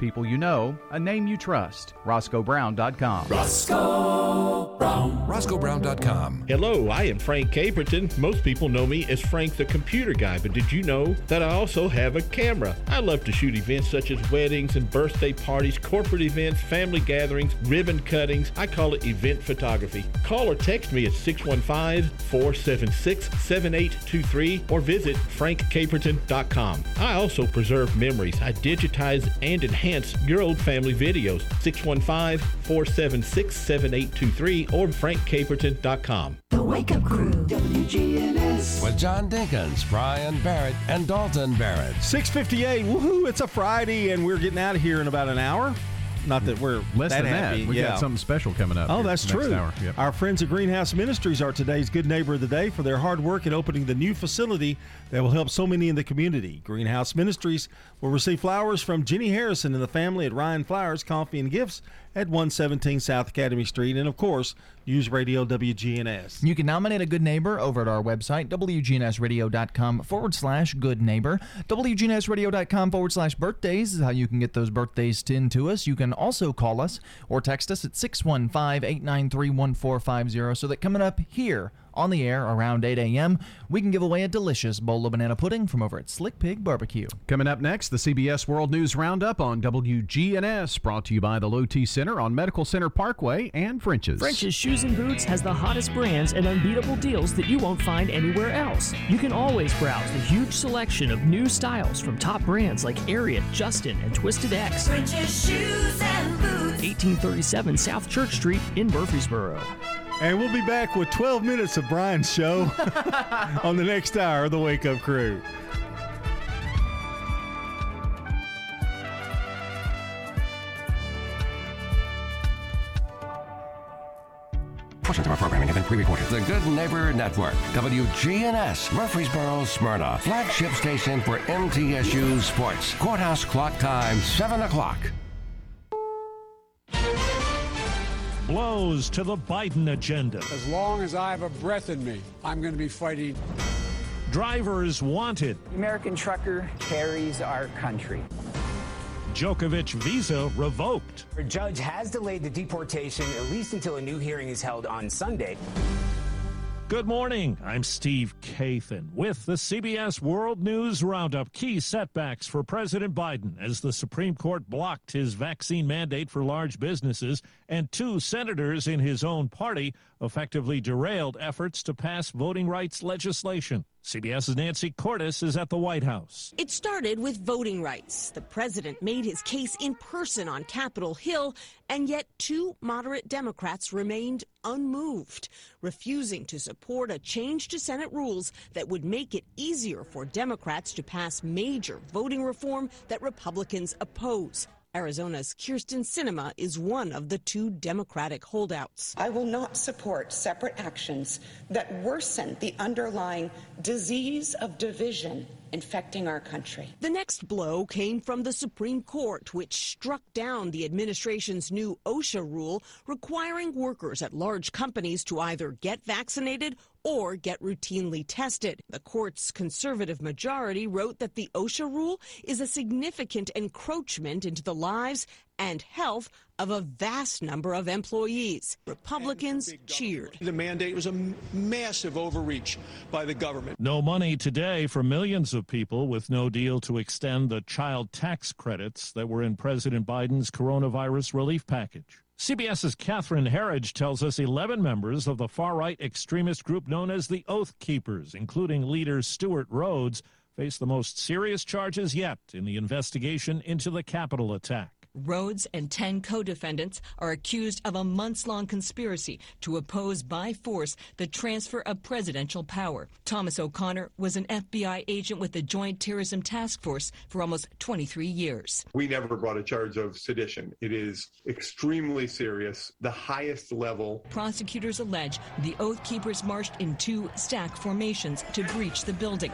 People you know, a name you trust. RoscoeBrown.com. Roscoe Brown. RoscoeBrown.com. Hello, I am Frank Caperton. Most people know me as Frank the Computer Guy, but did you know that I also have a camera? I love to shoot events such as weddings and birthday parties, corporate events, family gatherings, ribbon cuttings. I call it event photography. Call or text me at 615 476 7823 or visit frankcaperton.com. I also preserve memories. I digitize and enhance your old family videos. 615 476 7823 or frankcaperton.com. The Wake Up Crew, WGNS. With John Dinkins, Brian Barrett, and Dalton Barrett. 658. Woohoo! It's a Friday, and we're getting out of here in about an hour. Not that we're Less that than happy. that, we yeah. got something special coming up. Oh, that's true. Yep. Our friends at Greenhouse Ministries are today's good neighbor of the day for their hard work in opening the new facility that will help so many in the community. Greenhouse Ministries will receive flowers from Jenny Harrison and the family at Ryan Flowers, Coffee and Gifts at 117 South Academy Street, and of course, News Radio WGNS. You can nominate a good neighbor over at our website, WGNSradio.com forward slash good neighbor. WGNSradio.com forward slash birthdays is how you can get those birthdays in to us. You can also call us or text us at 615 893 1450 so that coming up here on the air around 8 a.m., we can give away a delicious bowl of banana pudding from over at Slick Pig Barbecue. Coming up next, the CBS World News Roundup on WGNS, brought to you by the Low T Center on Medical Center Parkway and French's. French's Shoes and Boots has the hottest brands and unbeatable deals that you won't find anywhere else. You can always browse the huge selection of new styles from top brands like Ariat, Justin, and Twisted X. French's Shoes and Boots. 1837 South Church Street in Murfreesboro. And we'll be back with 12 minutes of Brian's show [LAUGHS] on the next hour of the Wake Up Crew. Portions of our programming have been pre-recorded. The Good Neighbor Network, WGNS, Murfreesboro, Smyrna, flagship station for MTSU Sports. Courthouse clock time, 7 o'clock. Blows to the Biden agenda. As long as I have a breath in me, I'm going to be fighting. Drivers wanted. The American trucker carries our country. Djokovic visa revoked. A judge has delayed the deportation at least until a new hearing is held on Sunday. Good morning. I'm Steve Kathan with the CBS World News Roundup. Key setbacks for President Biden as the Supreme Court blocked his vaccine mandate for large businesses, and two senators in his own party effectively derailed efforts to pass voting rights legislation. CBS's Nancy Cordes is at the White House. It started with voting rights. The president made his case in person on Capitol Hill, and yet two moderate Democrats remained unmoved, refusing to support a change to Senate rules that would make it easier for Democrats to pass major voting reform that Republicans oppose. Arizona's Kyrsten Sinema is one of the two Democratic holdouts. I will not support separate actions that worsen the underlying disease of division infecting our country. The next blow came from the Supreme Court, which struck down the administration's new OSHA rule requiring workers at large companies to either get vaccinated or get routinely tested. The court's conservative majority wrote that the OSHA rule is a significant encroachment into the lives and health of a vast number of employees. Republicans cheered. The mandate was a massive overreach by the government. No money today for millions of people with no deal to extend the child tax credits that were in President Biden's coronavirus relief package. CBS's Catherine Herridge tells us 11 members of the far right extremist group known as the Oath Keepers, including leader Stewart Rhodes, face the most serious charges yet in the investigation into the Capitol attack. Rhodes and 10 co defendants are accused of a months long conspiracy to oppose by force the transfer of presidential power. Thomas O'Connor was an FBI agent with the Joint Terrorism Task Force for almost 23 years. We never brought a charge of sedition. It is extremely serious, the highest level. Prosecutors allege the Oath Keepers marched in two stack formations to breach the building.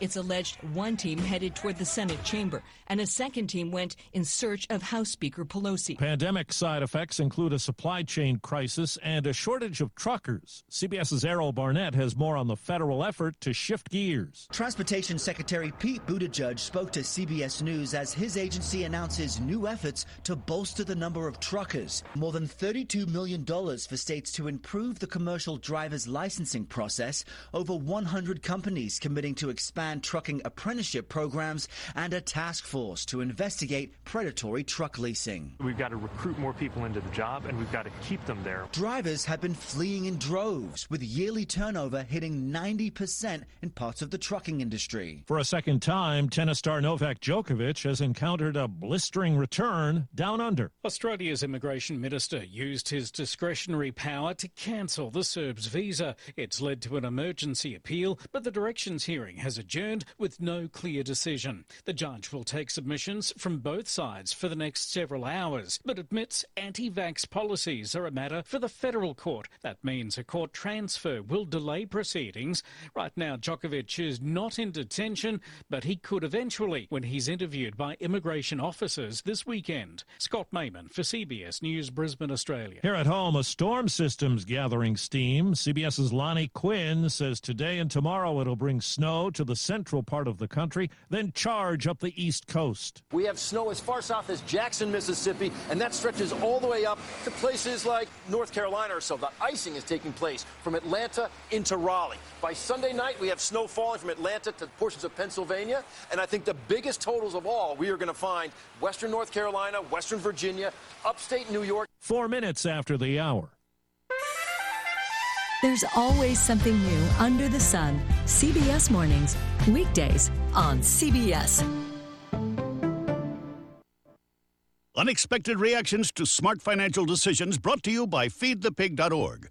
It's alleged one team headed toward the Senate chamber, and a second team went in search of House Speaker Pelosi. Pandemic side effects include a supply chain crisis and a shortage of truckers. CBS's Errol Barnett has more on the federal effort to shift gears. Transportation Secretary Pete Buttigieg spoke to CBS News as his agency announces new efforts to bolster the number of truckers. More than $32 million for states to improve the commercial driver's licensing process. Over 100 companies committing to expand trucking apprenticeship programs and a task force to investigate predatory truck leasing. We've got to recruit more people into the job and we've got to keep them there. Drivers have been fleeing in droves, with yearly turnover hitting 90% in parts of the trucking industry. For a second time, tennis star Novak Djokovic has encountered a blistering return down under. Australia's immigration minister used his discretionary power to cancel the Serb's visa. It's led to an emergency appeal, but the directions hearing has adjourned with no clear decision. The judge will take submissions from both sides for the next several hours, but admits anti vax policies are a matter for the federal court. That means a court transfer will delay proceedings. Right now, Djokovic is not in detention, but he could eventually when he's interviewed by immigration officers this weekend. Scott Mayman for CBS News, Brisbane, Australia. Here at home, a storm system's gathering steam. CBS's Lonnie Quinn says today and tomorrow it'll bring snow to the central part of the country, then charge up the east coast. We have snow as far south as Jackson, Mississippi, and that stretches all the way up to places like North Carolina or so. The icing is taking place from Atlanta into Raleigh. By Sunday night, we have snow falling from Atlanta to portions of Pennsylvania, and I think the biggest totals of all we are going to find western North Carolina, western Virginia, upstate New York. Four minutes after the hour. There's always something new under the sun. CBS Mornings, weekdays on CBS. Unexpected reactions to smart financial decisions brought to you by feedthepig.org.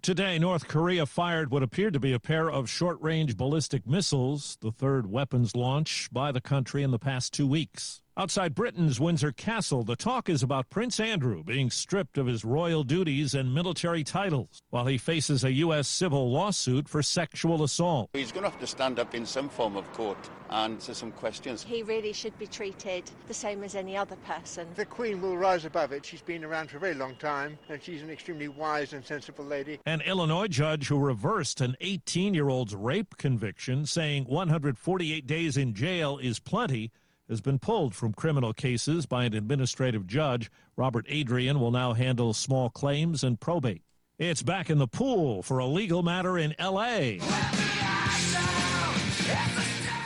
Today, North Korea fired what appeared to be a pair of short range ballistic missiles, the third weapons launch by the country in the past two weeks. Outside Britain's Windsor Castle, the talk is about Prince Andrew being stripped of his royal duties and military titles while he faces a U.S. civil lawsuit for sexual assault. He's going to have to stand up in some form of court and answer some questions. He really should be treated the same as any other person. The Queen will rise above it. She's been around for a very long time, and she's an extremely wise and sensible lady. An Illinois judge who reversed an 18 year old's rape conviction, saying 148 days in jail is plenty has been pulled from criminal cases by an administrative judge. Robert Adrian will now handle small claims and probate. It's back in the pool for a legal matter in L.A.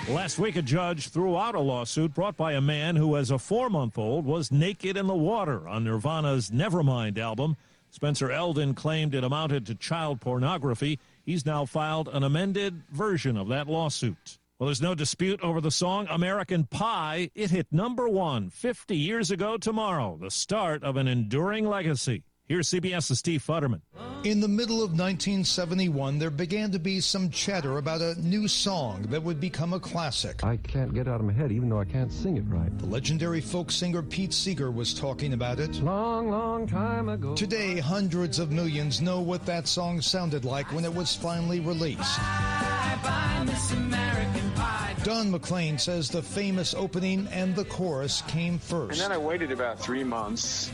Last week, a judge threw out a lawsuit brought by a man who, as a four month old, was naked in the water on Nirvana's Nevermind album. Spencer Elden claimed it amounted to child pornography. He's now filed an amended version of that lawsuit. Well, there's no dispute over the song American Pie. It hit number one 50 years ago tomorrow, the start of an enduring legacy. Here's CBS's Steve Futterman. In the middle of 1971, there began to be some chatter about a new song that would become a classic. I can't get out of my head, even though I can't sing it right. The legendary folk singer Pete Seeger was talking about it. Long, long time ago. Today, hundreds of millions know what that song sounded like when it was finally released. Bye, bye, Don McLean says the famous opening and the chorus came first. And then I waited about three months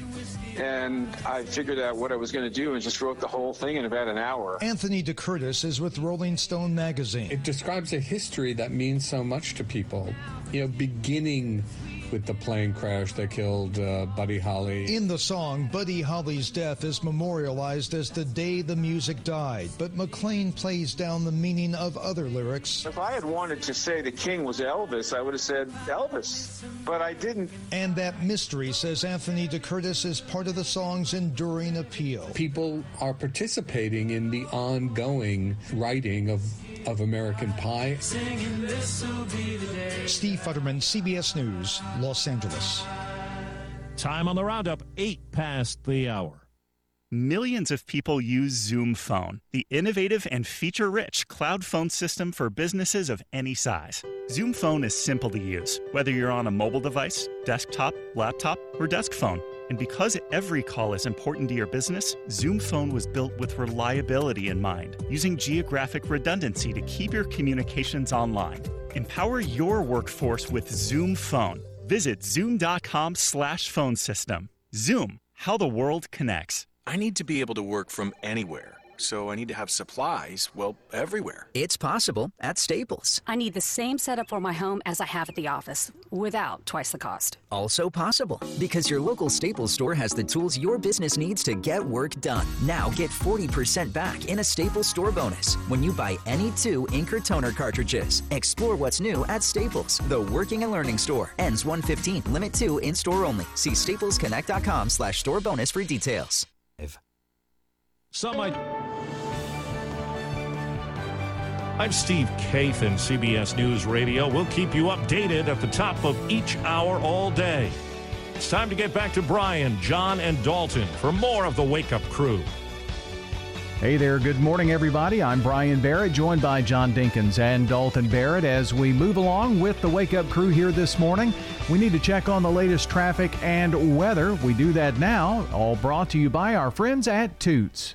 and I figured out what I was going to do and just wrote the whole thing in about an hour. Anthony DeCurtis is with Rolling Stone magazine. It describes a history that means so much to people. You know, beginning with the plane crash that killed uh, Buddy Holly. In the song, Buddy Holly's death is memorialized as the day the music died, but McLean plays down the meaning of other lyrics. If I had wanted to say the king was Elvis, I would have said Elvis, but I didn't. And that mystery, says Anthony DeCurtis, is part of the song's enduring appeal. People are participating in the ongoing writing of of American Pie. Steve Futterman, CBS News, Los Angeles. Time on the roundup, eight past the hour. Millions of people use Zoom Phone, the innovative and feature rich cloud phone system for businesses of any size. Zoom Phone is simple to use, whether you're on a mobile device, desktop, laptop, or desk phone. And because every call is important to your business, Zoom Phone was built with reliability in mind, using geographic redundancy to keep your communications online. Empower your workforce with Zoom Phone. Visit zoom.com slash phone system. Zoom, how the world connects. I need to be able to work from anywhere so I need to have supplies, well, everywhere. It's possible at Staples. I need the same setup for my home as I have at the office, without twice the cost. Also possible, because your local Staples store has the tools your business needs to get work done. Now get 40% back in a Staples store bonus when you buy any two ink or toner cartridges. Explore what's new at Staples, the working and learning store. Ends 115, limit 2 in store only. See staplesconnect.com slash store bonus for details. Some might. I'm Steve Kathan, CBS News Radio. We'll keep you updated at the top of each hour all day. It's time to get back to Brian, John, and Dalton for more of the Wake Up Crew. Hey there, good morning, everybody. I'm Brian Barrett, joined by John Dinkins and Dalton Barrett. As we move along with the Wake Up Crew here this morning, we need to check on the latest traffic and weather. We do that now, all brought to you by our friends at Toots.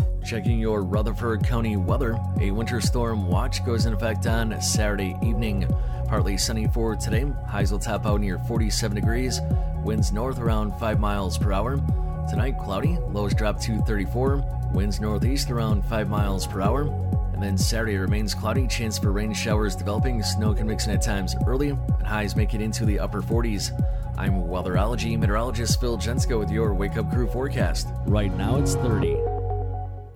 Checking your Rutherford County weather. A winter storm watch goes in effect on Saturday evening. Partly sunny for today. Highs will top out near 47 degrees. Winds north around 5 miles per hour. Tonight, cloudy. Lows drop to 34. Winds northeast around 5 miles per hour. And then Saturday remains cloudy. Chance for rain showers developing. Snow can mix in at times early. And highs make it into the upper 40s. I'm weatherology meteorologist Phil Jensko with your Wake Up Crew forecast. Right now it's 30.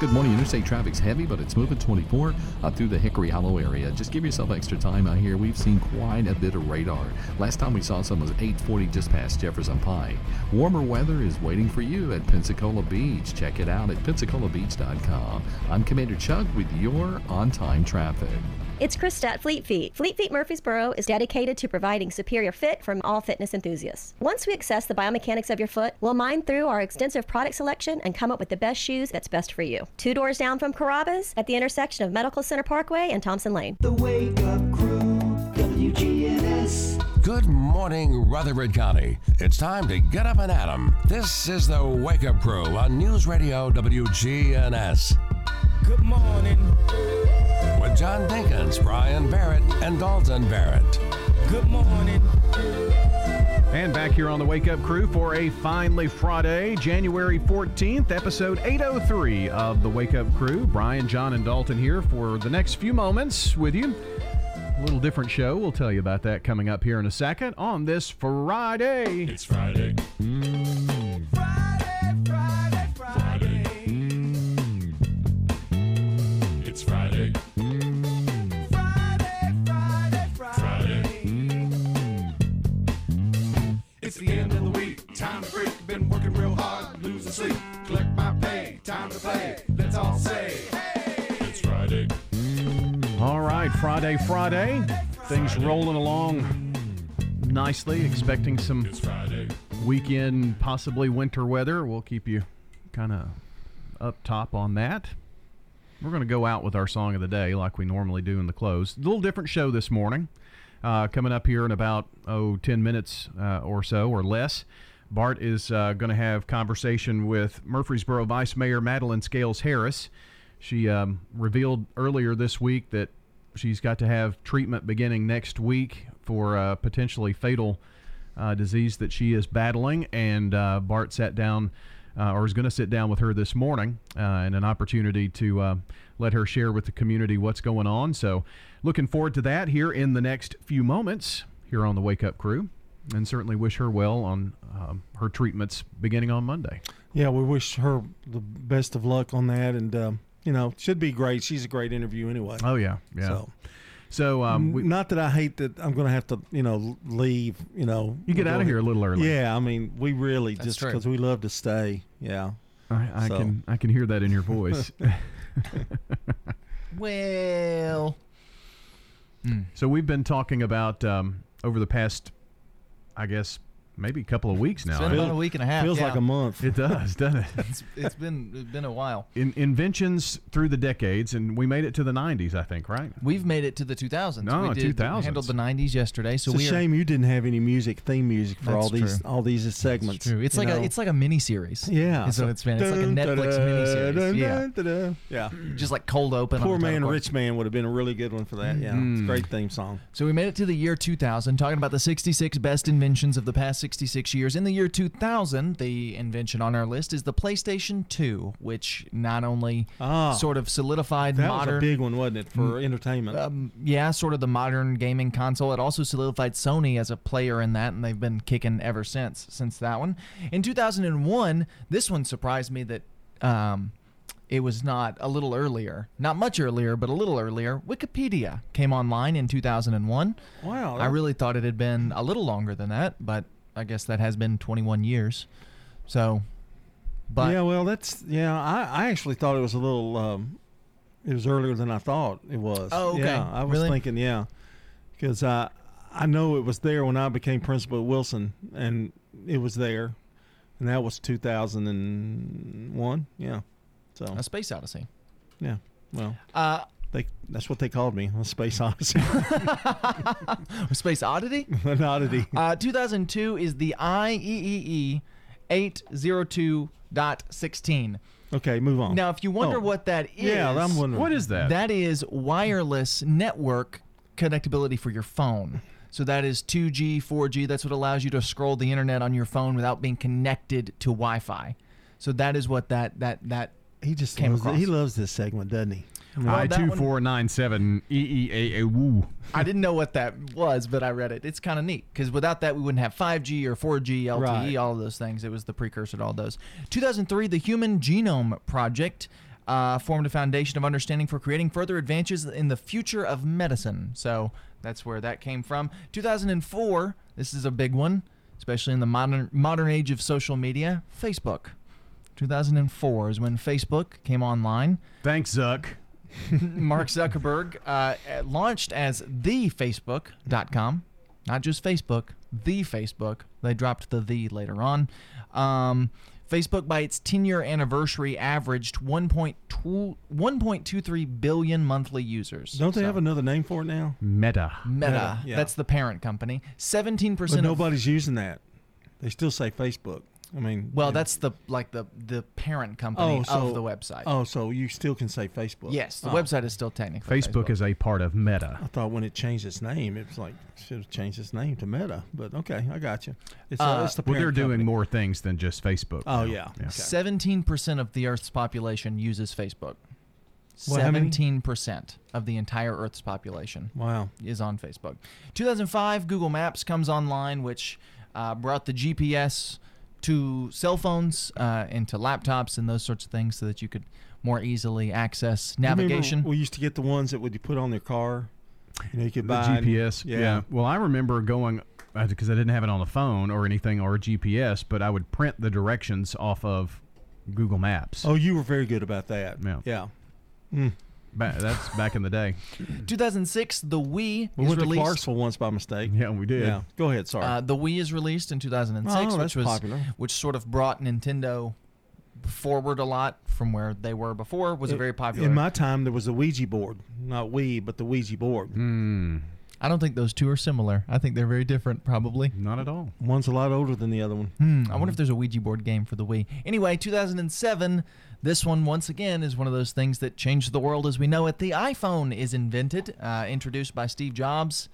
Good morning. Interstate traffic's heavy, but it's moving 24 up through the Hickory Hollow area. Just give yourself extra time out here. We've seen quite a bit of radar. Last time we saw some was 840 just past Jefferson Pike. Warmer weather is waiting for you at Pensacola Beach. Check it out at pensacolabeach.com. I'm Commander Chuck with your on-time traffic. It's Krista at Fleet Feet. Fleet Feet Murfreesboro is dedicated to providing superior fit from all fitness enthusiasts. Once we assess the biomechanics of your foot, we'll mine through our extensive product selection and come up with the best shoes that's best for you. Two doors down from Carrabba's at the intersection of Medical Center Parkway and Thompson Lane. The Wake Up Crew, WGNS. Good morning, Rutherford County. It's time to get up and at 'em. This is the Wake Up Crew on News Radio WGNS. Good morning. With John Dinkins, Brian Barrett, and Dalton Barrett. Good morning. And back here on the Wake Up Crew for a finally Friday, January 14th, episode 803 of the Wake Up Crew. Brian, John, and Dalton here for the next few moments with you. A little different show. We'll tell you about that coming up here in a second on this Friday. It's Friday. It's Been working real hard, losing sleep. Collect my pay. Time to play. Let's all say, hey, it's Friday. All right, Friday, Friday. Things rolling along nicely. Expecting some weekend, possibly winter weather. We'll keep you kind of up top on that. We're going to go out with our song of the day like we normally do in the close. A little different show this morning. Uh, coming up here in about, oh, 10 minutes uh, or so or less. Bart is uh, going to have conversation with Murfreesboro Vice Mayor Madelyn Scales Harris. She um, revealed earlier this week that she's got to have treatment beginning next week for a potentially fatal uh, disease that she is battling. And uh, Bart sat down, uh, or is going to sit down with her this morning, uh, and an opportunity to uh, let her share with the community what's going on. So, looking forward to that here in the next few moments here on the Wake Up Crew. And certainly wish her well on um, her treatments beginning on Monday. Yeah, we wish her the best of luck on that, and um, you know, should be great. She's a great interview anyway. Oh yeah, yeah. So, so um, we, not that I hate that I'm going to have to, you know, leave. You know, You get out of here a little early. Yeah, I mean, we really That's just because we love to stay. Yeah, I, I So- can I can hear that in your voice. [LAUGHS] Well, So we've been talking about um, over the past, I guess, maybe a couple of weeks now. It's been about a week and a half. feels yeah. like a month. It does, doesn't it? it's, it's been it's been a while. In, inventions through the decades, and we made it to the 90s, I think, right? We've made it to the 2000s. No, we did, 2000s. handled the 90s yesterday, so it's we a are, shame you didn't have any music, theme music for That's all these true. all these segments. True. It's like know? a it's like a mini series. Yeah. So it's been it's like a Netflix mini series. Yeah. Yeah. Just like cold open. Poor on man, card. rich man would have been a really good one for that. Yeah, it's a mm. great theme song. So we made it to the year 2000, talking about the 66 best inventions of the past 66 years. In the year 2000, the invention on our list is the PlayStation 2, which not only Ah. sort of solidified That modern. was a big one, wasn't it, for entertainment? Um, yeah, sort of the modern gaming console. It also solidified Sony as a player in that, and they've been kicking ever since since that one. In 2001, this one surprised me that um, it was not a little earlier, not much earlier, but a little earlier. Wikipedia came online in 2001. Wow, I really thought it had been a little longer than that, but I guess that has been 21 years. So, but yeah, well, that's yeah. I, I actually thought it was a little. Um, it was earlier than I thought it was. Oh, okay. Yeah, I was Really? thinking, yeah, because I I know it was there when I became principal at Wilson, and it was there, and that was 2001. Yeah, so a space odyssey. yeah. Well, Uh, they that's what they called me, a [LAUGHS] space odyssey, [LAUGHS] Space Oddity? [LAUGHS] an oddity. Uh, 2002 is the IEEE 802.16. Okay, move on. Now, if you wonder Oh. what that is, Yeah, I'm wondering. What is that? That is wireless network connectability for your phone. So that is 2G, 4G. That's what allows you to scroll the internet on your phone without being connected to Wi-Fi. So that is what that that that he just came loves, across. he loves this segment, doesn't he? I two four nine seven E E A A woo. I didn't know what that was, but I read it. It's kind of neat because without that, we wouldn't have 5G or 4G, LTE, Right. all of those things. It was the precursor to all those. 2003, the Human Genome Project uh, formed a foundation of understanding for creating further advances in the future of medicine. So that's where that came from. 2004, this is a big one, especially in the modern modern age of social media. Facebook. 2004 is when Facebook came online. Thanks, Zuck. [LAUGHS] Mark Zuckerberg uh, launched as thefacebook.com, not just Facebook, the Facebook. They dropped the the later on. Um, Facebook, by its 10 year anniversary, averaged 1.2 1.23 billion monthly users. Don't they So- have another name for it now? Meta. Meta? yeah. That's the parent company. 17% But of nobody's using that. They still say Facebook. I mean, Well, yeah. that's the like the the parent company so, of the website. Oh, so you still can say Facebook? Yes, the Oh. website is still technically Facebook is a part of Meta. I thought when it changed its name, it was like should have changed its name to Meta. But okay, I got you. It's, uh, Uh, it's the Well, they're parent doing company. more things than just Facebook. Oh, now. yeah. Okay. Seventeen percent of the Earth's population uses Facebook. Well, how many? Seventeen percent of the entire Earth's population. Wow. is on Facebook. 2005, Google Maps comes online, which uh, brought the GPS to cell phones uh, and to laptops and those sorts of things, so that you could more easily access You remember navigation. We used to get the ones that would you put on their car. You know, you could The buy GPS. Yeah. Well, I remember going because I didn't have it on the phone or anything or a GPS, but I would print the directions off of Google Maps. Oh, you were very good about that. Yeah. Yeah. Mm. Ba- that's back in the day. 2006, the Wii We is went to released. Clarksville once by mistake. Yeah, we did. Yeah. Go ahead. Sorry. Uh, the Wii is released in 2006, Oh, which was popular. which sort of brought Nintendo forward a lot from where they were before. Was a very popular. In my time, there was a Ouija board, not Wii, but the Ouija board. Hmm. I don't think those two are similar. I think they're very different, probably. Not at all. One's a lot older than the other one. Hmm, I wonder if there's a Ouija board game for the Wii. Anyway, 2007. This one, once again, is one of those things that changed the world as we know it. The iPhone is invented, uh, introduced by Steve Jobs.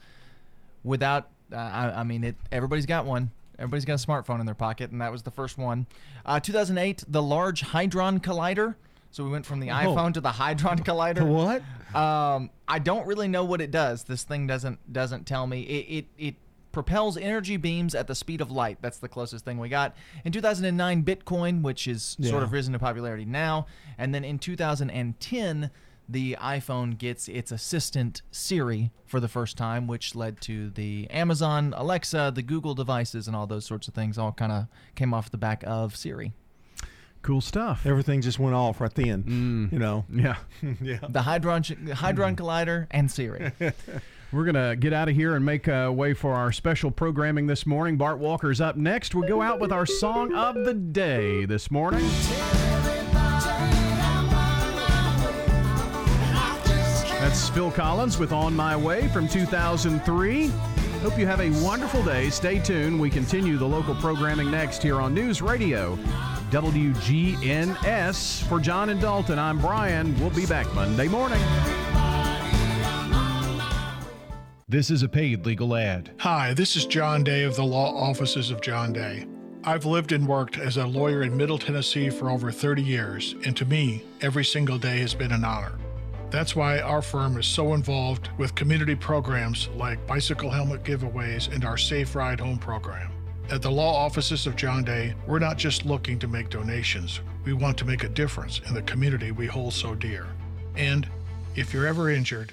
Without, uh, I, I mean, it. Everybody's got one. Everybody's got a smartphone in their pocket, and that was the first one. Uh, 2008, the Large Hadron Collider. So we went from the Oh. iPhone to the Hadron [LAUGHS] Collider. What? Um, I don't really know what it does. This thing doesn't doesn't tell me. It it, it propels energy beams at the speed of light. That's the closest thing we got. In 2009, Bitcoin, which is sort of risen to popularity now, and then in 2010, the iPhone gets its assistant Siri for the first time, which led to the Amazon Alexa, the Google devices, and all those sorts of things. All kind of came off the back of Siri. Cool stuff. Everything just went off right then. You know. Yeah. [LAUGHS] yeah. The Hadron Hadron Collider and Siri. [LAUGHS] We're going to get out of here and make uh, way for our special programming this morning. Bart Walker's up next. We'll go out with our song of the day this morning. That's Phil Collins with On My Way from 2003. Hope you have a wonderful day. Stay tuned. We continue the local programming next here on News Radio WGNS. For John and Dalton, I'm Brian. We'll be back Monday morning. This is a paid legal ad. Hi, this is John Day of the Law Offices of John Day. I've lived and worked as a lawyer in Middle Tennessee for over 30 years, and to me, every single day has been an honor. That's why our firm is so involved with community programs like bicycle helmet giveaways and our Safe Ride Home program. At the law offices of John Day, we're not just looking to make donations, we want to make a difference in the community we hold so dear. And if you're ever injured,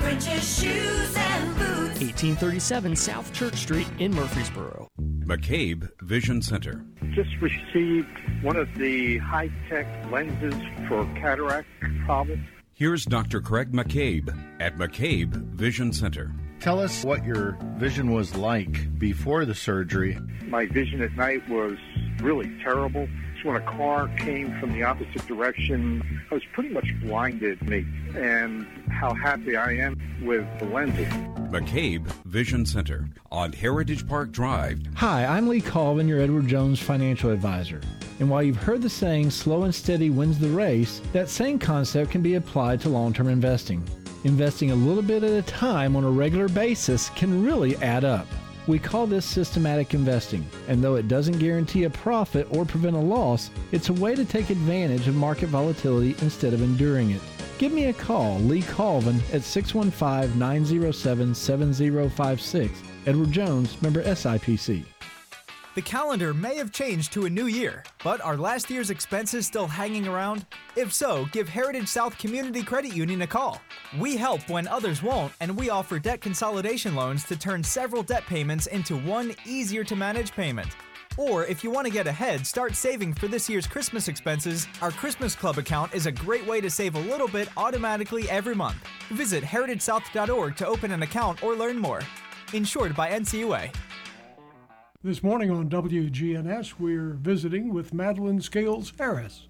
French's shoes and boots. 1837 South Church Street in Murfreesboro. McCabe Vision Center. Just received one of the high tech lenses for cataract problems. Here's Dr. Craig McCabe at McCabe Vision Center. Tell us what your vision was like before the surgery. My vision at night was really terrible. When a car came from the opposite direction. I was pretty much blinded, me, and how happy I am with the lenses. McCabe Vision Center on Heritage Park Drive. Hi, I'm Lee Colvin, your Edward Jones financial advisor. And while you've heard the saying, slow and steady wins the race, that same concept can be applied to long term investing. Investing a little bit at a time on a regular basis can really add up. We call this systematic investing, and though it doesn't guarantee a profit or prevent a loss, it's a way to take advantage of market volatility instead of enduring it. Give me a call, Lee Colvin, at 615 907 7056. Edward Jones, member SIPC. The calendar may have changed to a new year, but are last year's expenses still hanging around? If so, give Heritage South Community Credit Union a call. We help when others won't, and we offer debt consolidation loans to turn several debt payments into one easier to manage payment. Or if you want to get ahead, start saving for this year's Christmas expenses, our Christmas Club account is a great way to save a little bit automatically every month. Visit heritagesouth.org to open an account or learn more. Insured by NCUA. This morning on WGNS, we're visiting with Madelyn Scales Harris,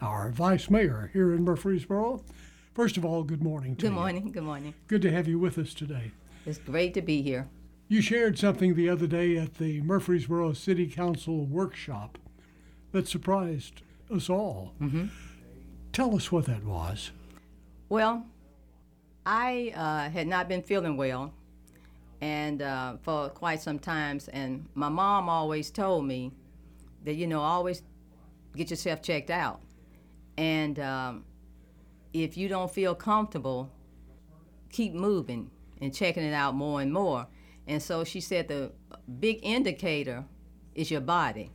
our vice mayor here in Murfreesboro. First of all, good morning to Good you. morning. Good morning. Good to have you with us today. It's great to be here. You shared something the other day at the Murfreesboro City Council workshop that surprised us all. Mm-hmm. Tell us what that was. Well, I uh, had not been feeling well, and uh, for quite some times, and my mom always told me that you know always get yourself checked out, and um, if you don't feel comfortable, keep moving and checking it out more and more. And so she said the big indicator is your body.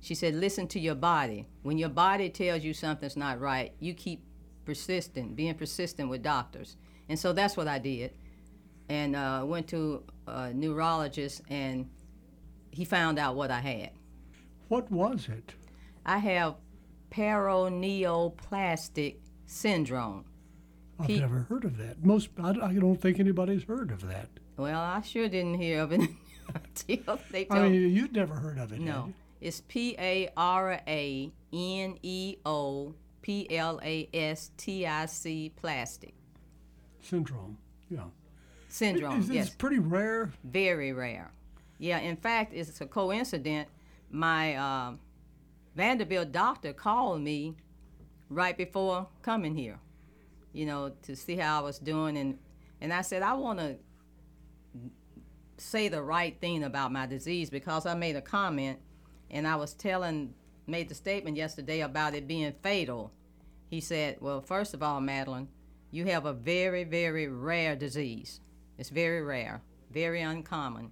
She said, listen to your body. When your body tells you something's not right, you keep persistent, being persistent with doctors. And so that's what I did. And uh, went to a neurologist, and he found out what I had. What was it? I have paraneoplastic syndrome. I've P- never heard of that. Most, I, I don't think anybody's heard of that. Well, I sure didn't hear of it [LAUGHS] until they I told mean, you'd never heard of it. No, it's P A R A N E O P L A S T I C plastic Syndrome. Yeah. Syndrome. Is this yes, pretty rare? very rare. Yeah, in fact, it's a coincidence. My um Vanderbilt doctor called me right before coming here, you know, to see how I was doing, and and I said I want to say the right thing about my disease because I made a comment, and I was telling made the statement yesterday about it being fatal. He said, "Well, first of all, Madelyn, you have a very, very rare disease. It's very rare, very uncommon."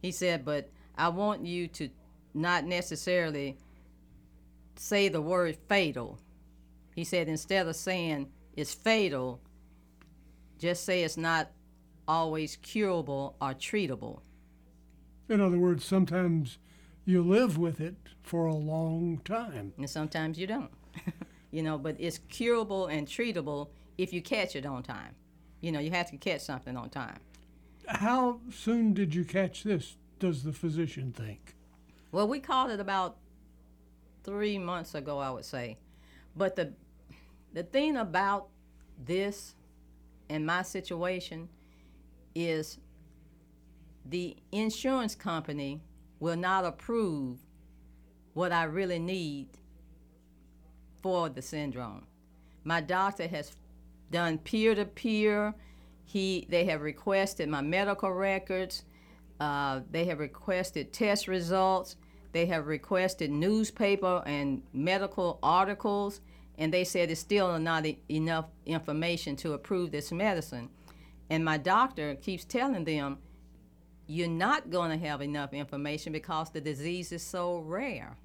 He said, "But I want you to not necessarily say the word fatal." He said, instead of saying it's fatal, just say it's not always curable or treatable. In other words, sometimes you live with it for a long time. And sometimes you don't. [LAUGHS] you know, but it's curable and treatable if you catch it on time. You know, you have to catch something on time. How soon did you catch this, does the physician think? Well, we caught it about three months ago, I would say. But the the thing about this and my situation is the insurance company will not approve what I really need for the syndrome. My doctor has done peer to peer. He they have requested my medical records. Uh, they have requested test results. They have requested newspaper and medical articles, and they said it's still not e- enough information to approve this medicine. And my doctor keeps telling them, you're not going to have enough information because the disease is so rare.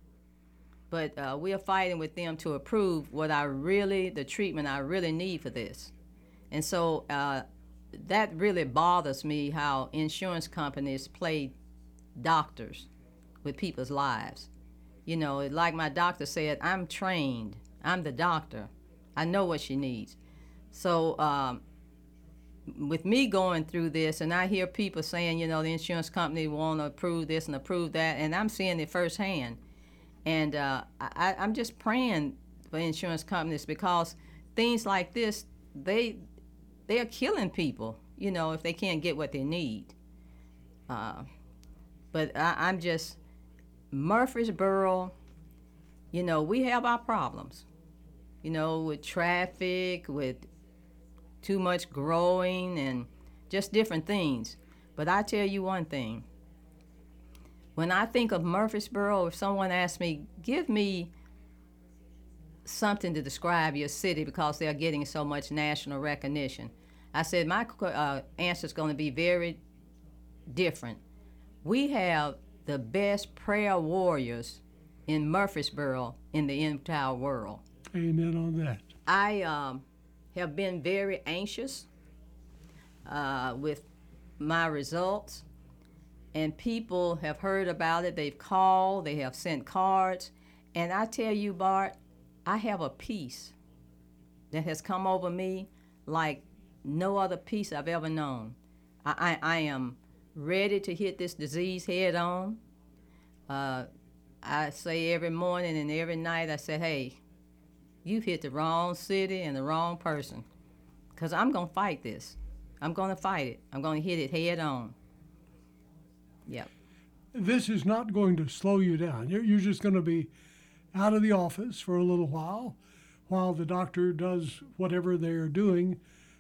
But uh, we are fighting with them to approve what I really, the treatment I really need for this. And so uh, that really bothers me how insurance companies play doctors with people's lives. You know, like my doctor said, I'm trained. I'm the doctor. I know what she needs. So, um, with me going through this, and I hear people saying, you know, the insurance company want to approve this and approve that, and I'm seeing it firsthand. And uh, I, I'm just praying for insurance companies because things like this, they they are killing people. You know, if they can't get what they need. Uh, but I, I'm just Murfreesboro. You know, we have our problems. You know, with traffic, with too much growing, and just different things. But I tell you one thing. When I think of Murfreesboro, if someone asks me, give me something to describe your city because they're getting so much national recognition, I said my uh, answer is going to be very different. We have the best prayer warriors in Murfreesboro in the entire world. Amen on that. I um, have been very anxious uh, with my results, and people have heard about it. They've called, they have sent cards, and I tell you, Bart, I have a peace that has come over me like no other peace I've ever known. I, I, I am ready to hit this disease head on. Uh, I say every morning and every night, I say, hey, you've hit the wrong city and the wrong person. Because I'm going to fight this. I'm going to fight it. I'm going to hit it head on. Yep. This is not going to slow you down. You're, you're just going to be out of the office for a little while while the doctor does whatever they're doing,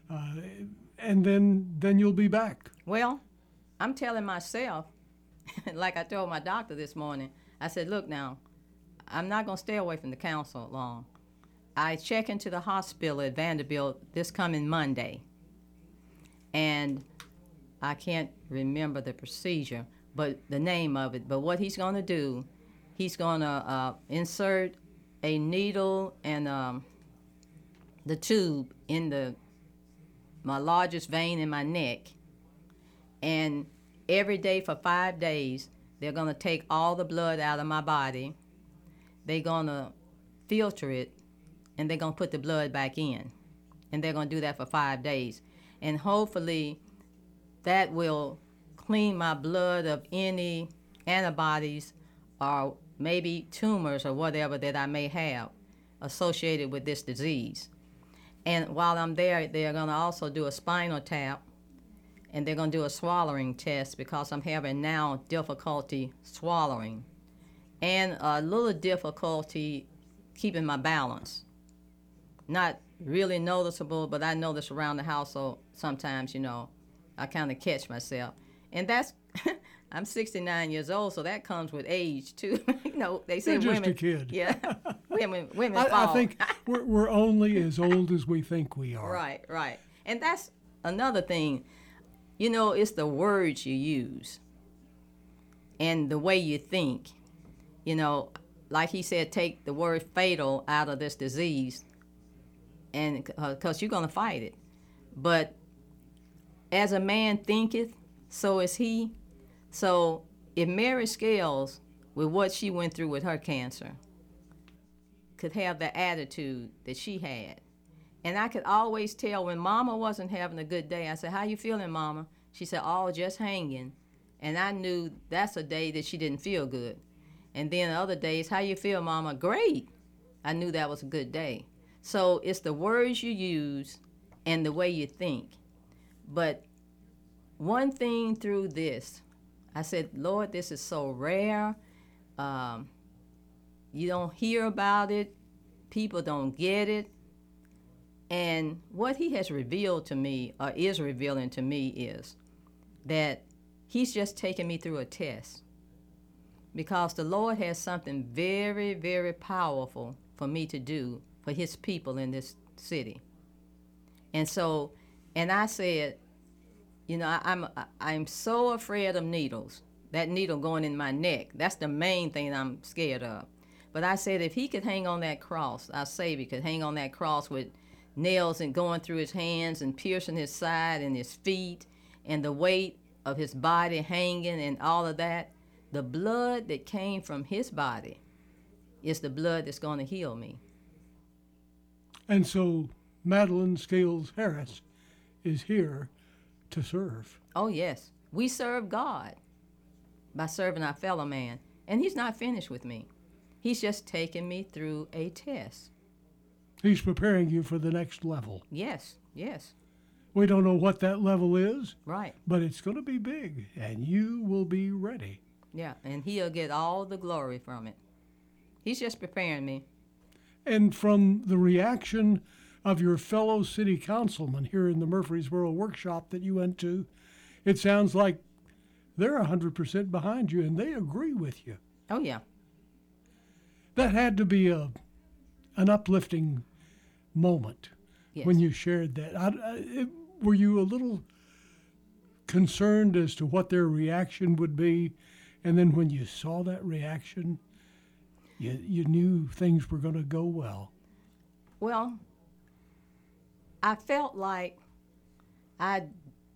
uh, and then then you'll be back. Well, I'm telling myself, [LAUGHS] like I told my doctor this morning, I said, look now, I'm not going to stay away from the council long. I check into the hospital at Vanderbilt this coming Monday. And I can't remember the procedure, but the name of it. But what he's going to do, he's going to uh, insert a needle and um, the tube in the my largest vein in my neck. And every day for five days, they're going to take all the blood out of my body. They're going to filter it, and they're going to put the blood back in. And they're going to do that for five days. And hopefully, that will clean my blood of any antibodies or maybe tumors or whatever that I may have associated with this disease. And while I'm there, they're going to also do a spinal tap and they're going to do a swallowing test because I'm having now difficulty swallowing and a little difficulty keeping my balance. Not really noticeable, but I notice around the household sometimes, you know, I kind of catch myself. And that's, [LAUGHS] I'm 69 years old, so that comes with age too. [LAUGHS] you know, they say You're just women. a kid. [LAUGHS] Yeah, women, women I, fall. I think we're, we're only as old as we think we are. Right, right. And that's another thing. You know, it's the words you use and the way you think. You know, like he said, take the word fatal out of this disease, and uh, because you're going to fight it. But as a man thinketh, so is he. So if Mary Scales, with what she went through with her cancer, could have the attitude that she had, and I could always tell when Mama wasn't having a good day. I said, "How you feeling, Mama?" She said, "Oh, just hanging," and I knew that's a day that she didn't feel good. And then the other days, "How you feel, Mama?" Great. I knew that was a good day. So it's the words you use and the way you think. But one thing through this, I said, Lord, this is so rare. Um, you don't hear about it, people don't get it. And what he has revealed to me, or is revealing to me, is that he's just taking me through a test. Because the Lord has something very, very powerful for me to do for his people in this city. And so, and I said, you know, I, I'm I'm so afraid of needles. That needle going in my neck. That's the main thing I'm scared of. But I said if he could hang on that cross, our Savior could hang on that cross with nails and going through his hands and piercing his side and his feet and the weight of his body hanging and all of that, the blood that came from his body is the blood that's going to heal me. And so Madelyn Scales Harris is here to serve. Oh, yes. We serve God by serving our fellow man. And he's not finished with me. He's just taking me through a test. He's preparing you for the next level. Yes, yes, We don't know what that level is, right. but it's going to be big, and you will be ready. Yeah, and he'll get all the glory from it. He's just preparing me. And from the reaction of your fellow city councilman here in the Murfreesboro workshop that you went to, it sounds like they're 100% behind you and they agree with you. Oh, yeah. That had to be a an uplifting moment when you shared that. I, I, were you a little concerned as to what their reaction would be, and then when you saw that reaction, you you knew things were going to go well? Well, I felt like I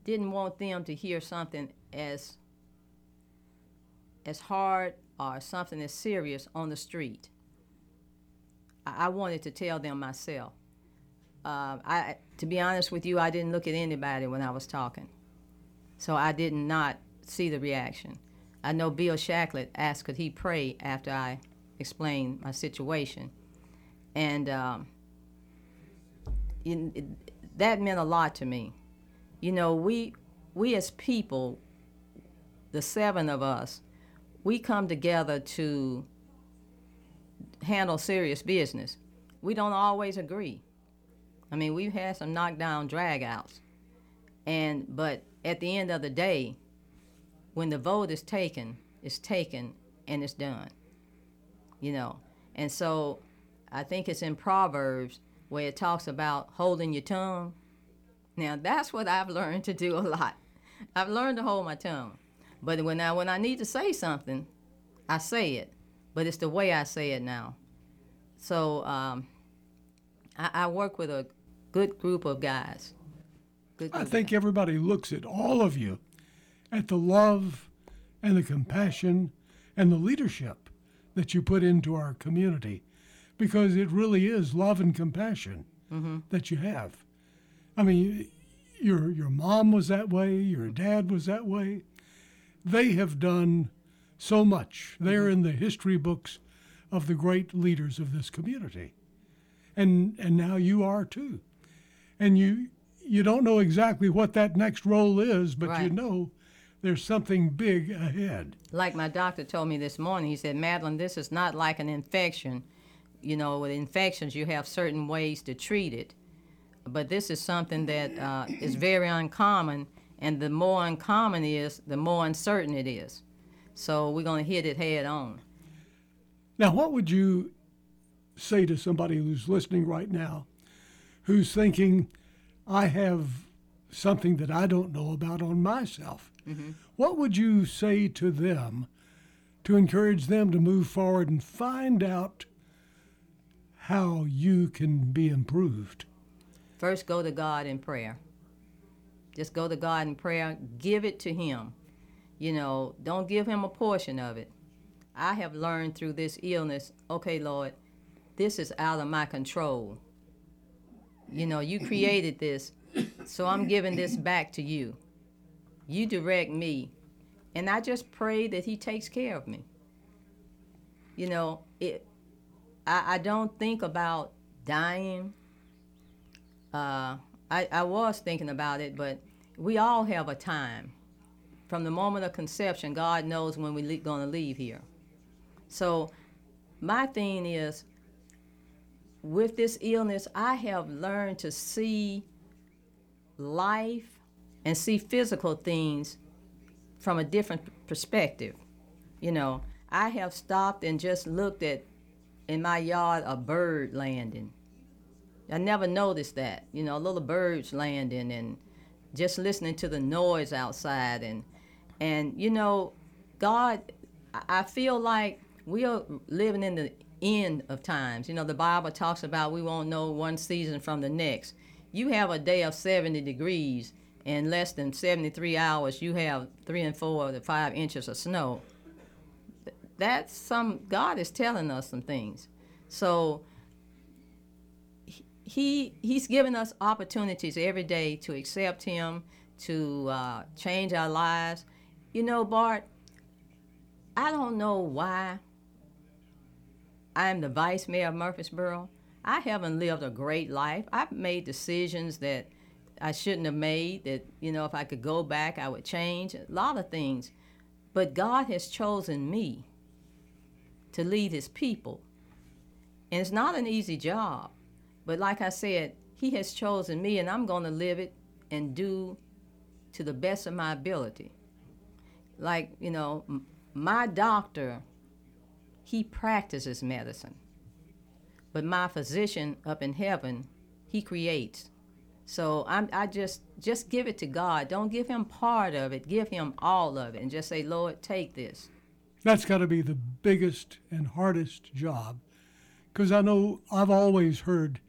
didn't want them to hear something as as hard or something as serious on the street. I, I wanted to tell them myself. Uh, I, to be honest with you, I didn't look at anybody when I was talking, so I did not see the reaction. I know Bill Shacklett asked could he pray after I explained my situation, and um, in, it, that meant a lot to me. You know, we we as people, the seven of us, we come together to handle serious business. We don't always agree. I mean, we've had some knockdown dragouts, and but at the end of the day, when the vote is taken, it's taken and it's done. You know, and so I think it's in Proverbs where it talks about holding your tongue. Now that's what I've learned to do a lot. I've learned to hold my tongue, but when I when I need to say something, I say it. But it's the way I say it now. So um, I, I work with a good group of guys. Good I group of think everybody looks at all of you, at the love and the compassion and the leadership that you put into our community, because it really is love and compassion Mhm. that you have. I mean, your your mom was that way, your dad was that way. They have done so much. They're in the history books of the great leaders of this community. And and now you are too. And you you don't know exactly what that next role is, but you know there's something big ahead. like my doctor told me this morning, he said, Madelyn, this is not like an infection. You know, with infections, you have certain ways to treat it. But this is something that uh, is very uncommon, and the more uncommon it is, the more uncertain it is. So we're going to hit it head on. Now, what would you say to somebody who's listening right now who's thinking, I have something that I don't know about on myself? Mhm. What would you say to them to encourage them to move forward and find out how you can be improved? First, go to God in prayer. Just go to God in prayer. Give it to Him. You know, don't give Him a portion of it. I have learned through this illness okay, Lord, this is out of my control. You know, you created this, so I'm giving this back to you. You direct me. And I just pray that He takes care of me. You know, it, I, I don't think about dying uh, I, I was thinking about it, but we all have a time. From the moment of conception, God knows when we're le- going to leave here. So, my thing is with this illness, I have learned to see life and see physical things from a different perspective. You know, I have stopped and just looked at in my yard a bird landing. I never noticed that. You know, a little birds landing and just listening to the noise outside and and you know, God I- feel like we are living in the end of times. You know, the Bible talks about we won't know one season from the next. You have a day of 70 degrees in less than 73 hours you have 3 and 4 to 5 inches of snow. Th- That's some God is telling us some things. So he he's given us opportunities every day to accept him to uh, change our lives you know bart i don't know why I'm the vice mayor of Murfreesboro. I haven't lived a great life. I've made decisions that I shouldn't have made, that, you know, if I could go back, I would change a lot of things. But God has chosen me to lead his people. And it's not an easy job. But like I said, he has chosen me, and I'm going to live it and do to the best of my ability. Like, you know, m- my doctor, he practices medicine. But my physician up in heaven, he creates. So I'm, I just just give it to God. Don't give him part of it. Give him all of it, and just say, Lord, take this. That's got to be the biggest and hardest job. Because I know I've always heard,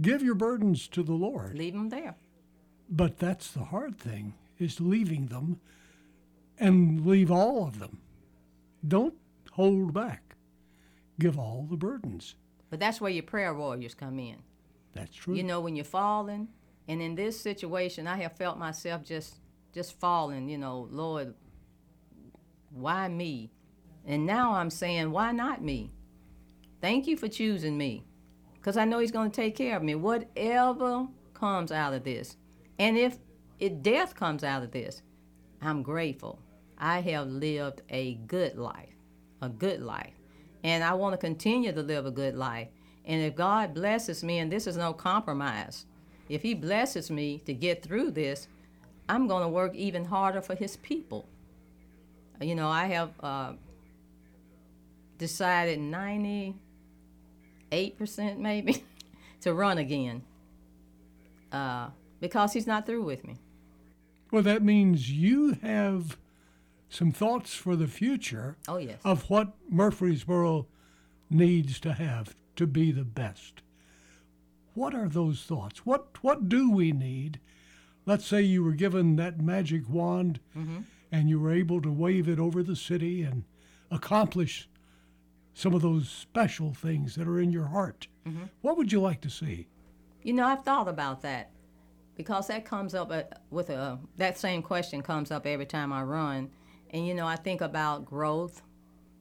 give your burdens to the Lord. Leave them there. But that's the hard thing, is leaving them and leave all of them. Don't hold back. Give all the burdens. But that's where your prayer warriors come in. That's true. You know, when you're falling, and in this situation, I have felt myself just just falling. You know, Lord, why me? And now I'm saying, why not me? Thank you for choosing me, because I know He's going to take care of me. Whatever comes out of this, and if it death comes out of this, I'm grateful. I have lived a good life, a good life, and I want to continue to live a good life. And if God blesses me, and this is no compromise, if He blesses me to get through this, I'm going to work even harder for His people. You know, I have uh, decided 98% maybe [LAUGHS] to run again uh, because He's not through with me. Well, that means you have some thoughts for the future Oh, yes. of what Murfreesboro needs to have to be the best. What are those thoughts? What what do we need? Let's say you were given that magic wand Mhm. And you were able to wave it over the city and accomplish some of those special things that are in your heart. Mhm. What would you like to see? You know, I've thought about that because that comes up uh, with a that same question comes up every time I run, and you know, I think about growth,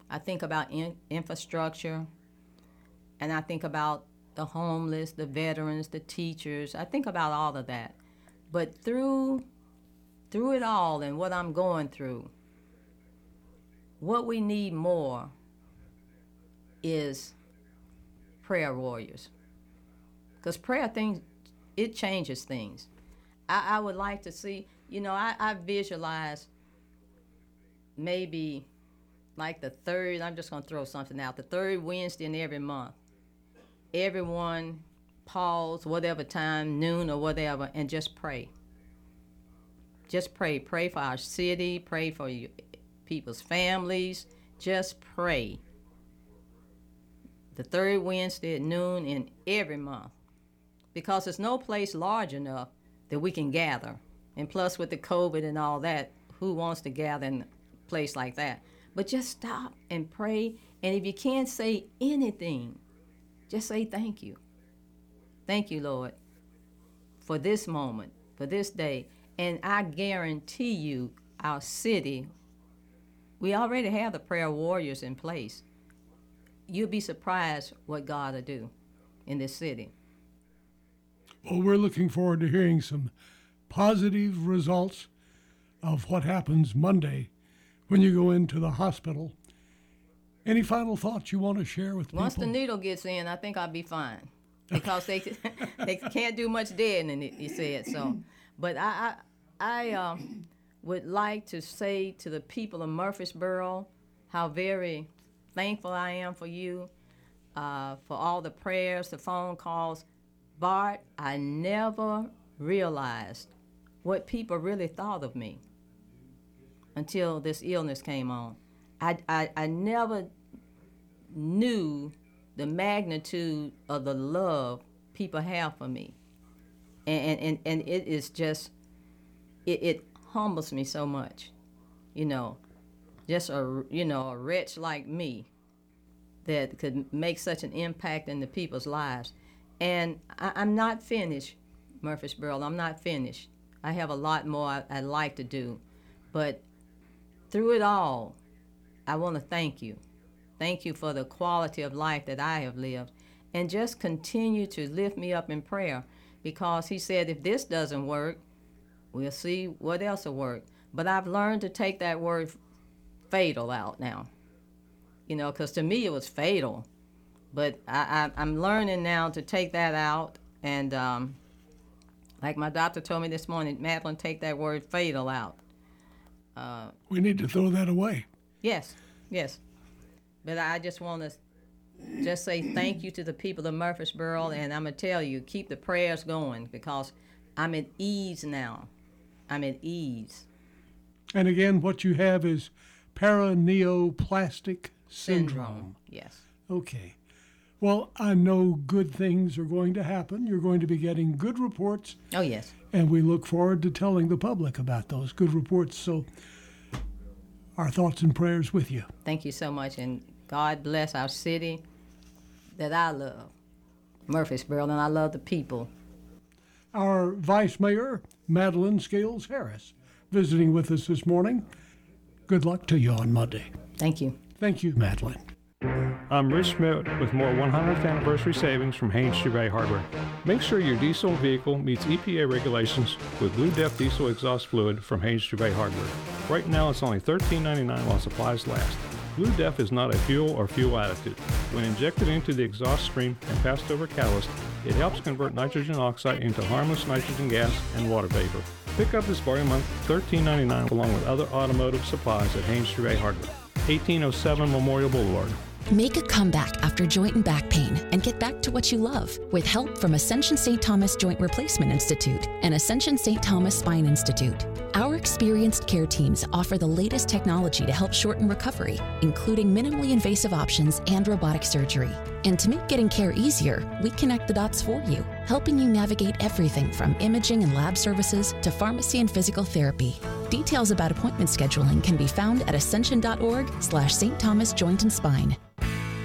I think about in, infrastructure, and I think about the homeless, the veterans, the teachers. I think about all of that, but through through it all and what I'm going through, what we need more is prayer warriors. Because prayer things it changes things. I, I would like to see you know I, I visualize maybe like the third i'm just going to throw something out the third wednesday in every month. Everyone pause whatever time noon or whatever and just pray just pray pray for our city pray for you, people's families just pray the third Wednesday at noon in every month because there's no place large enough that we can gather. And plus, with the COVID and all that, who wants to gather in a place like that? But just stop and pray. And if you can't say anything, just say thank you. Thank you, Lord, for this moment, for this day. And I guarantee you, our city, we already have the prayer warriors in place you'll be surprised what God will do in this city. Well, we're looking forward to hearing some positive results of what happens Monday when you go into the hospital. Any final thoughts you want to share with Once people? the needle gets in, I think I'll be fine because they [LAUGHS] they can't do much deadening. it- You said so, but I I, um, would like to say to the people of Murfreesboro how very thankful I am for you, uh, for all the prayers, the phone calls. Bart, I never realized what people really thought of me until this illness came on. I, I, I never knew the magnitude of the love people have for me. And, and, and it is just, it, it humbles me so much, you know, just a, you know, a wretch like me that could make such an impact in the people's lives. And I, I'm not finished, Murfreesboro. I'm not finished. I have a lot more I, I'd like to do. But through it all, I want to thank you. Thank you for the quality of life that I have lived. And just continue to lift me up in prayer because He said, if this doesn't work, we'll see what else will work. But I've learned to take that word fatal out now. You know, because to me it was fatal. But I, I, I'm learning now to take that out. And um, like my doctor told me this morning, Madelyn, take that word fatal out. Uh, We need to throw that away. Yes, yes. But I just want to just say thank you to the people of Murfreesboro, and I'm gonna tell you, keep the prayers going because I'm at ease now. I'm at ease. And again, what you have is paraneoplastic syndrome. Syndrome. Yes. Okay. Well, I know good things are going to happen. You're going to be getting good reports. Oh yes. And we look forward to telling the public about those good reports. So, our thoughts and prayers with you. Thank you so much, and God bless our city that I love, Murfreesboro, and I love the people. Our Vice Mayor, Madelyn Scales Harris, visiting with us this morning. Good luck to you on Monday. Thank you. Thank you, Madelyn. I'm Rich Schmidt with more 100th anniversary savings from Haynes Chevrolet Hardware. Make sure your diesel vehicle meets EPA regulations with Blue Def Diesel Exhaust Fluid from Haynes Chevrolet Hardware. Right now it's only $13.99 while supplies last. Blue Def is not a fuel or fuel additive. When injected into the exhaust stream and passed over catalyst, it helps convert nitrogen oxide into harmless nitrogen gas and water vapor. Pick up this bargain month $13.99 along with other automotive supplies at Haynes Chevrolet Hardware, 1807 Memorial Boulevard. Make a comeback after joint and back pain and get back to what you love with help from Ascension St. Thomas Joint Replacement Institute and Ascension St. Thomas Spine Institute. Our experienced care teams offer the latest technology to help shorten recovery, including minimally invasive options and robotic surgery. And to make getting care easier, we connect the dots for you, helping you navigate everything from imaging and lab services to pharmacy and physical therapy. Details about appointment scheduling can be found at ascension.org slash St. Thomas Joint and Spine.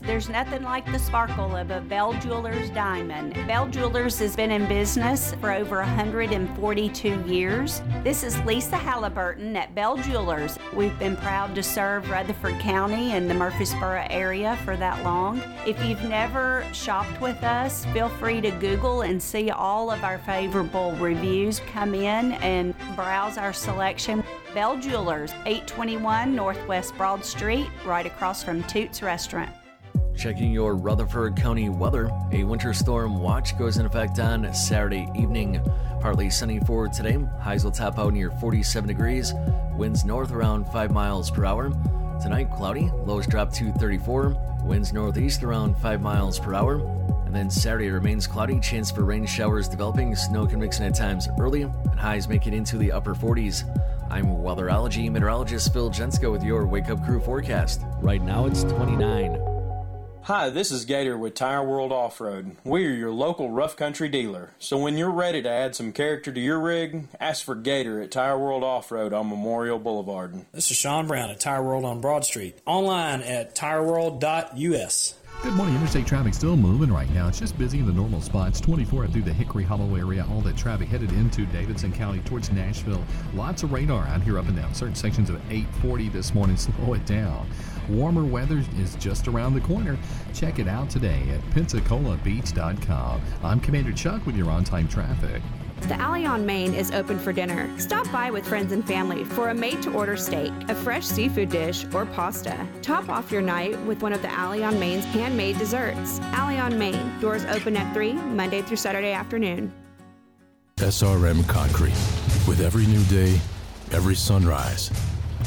There's nothing like the sparkle of a Bell Jewelers diamond. Bell Jewelers has been in business for over 142 years. This is Lisa Halliburton at Bell Jewelers. We've been proud to serve Rutherford County and the Murfreesboro area for that long. If you've never shopped with us, feel free to Google and see all of our favorable reviews. Come in and browse our selection. Bell Jewelers, 821 Northwest Broad Street, right across from Toots Restaurant. Checking your Rutherford County weather. A winter storm watch goes in effect on Saturday evening. Partly sunny for today. Highs will top out near 47 degrees. Winds north around 5 miles per hour. Tonight, cloudy. Lows drop to 34. Winds northeast around 5 miles per hour. And then Saturday remains cloudy. Chance for rain showers developing. Snow can mix in at times early. And highs make it into the upper 40s. I'm weatherology meteorologist Phil Jensko with your Wake Up Crew forecast. Right now it's 29. Hi, this is Gator with Tire World Off Road. We are your local rough country dealer. So when you're ready to add some character to your rig, ask for Gator at Tire World Off Road on Memorial Boulevard. This is Sean Brown at Tire World on Broad Street. Online at tireworld.us. Good morning. Interstate traffic still moving right now. It's just busy in the normal spots. 24 through the Hickory Hollow area. All that traffic headed into Davidson County towards Nashville. Lots of radar out here up and down. Certain sections of 840 this morning. Slow it down. Warmer weather is just around the corner. Check it out today at PensacolaBeach.com. I'm Commander Chuck with your on time traffic. The Alley on Main is open for dinner. Stop by with friends and family for a made to order steak, a fresh seafood dish, or pasta. Top off your night with one of the Alley on Main's handmade desserts. Alley on Main, doors open at 3, Monday through Saturday afternoon. SRM Concrete. With every new day, every sunrise,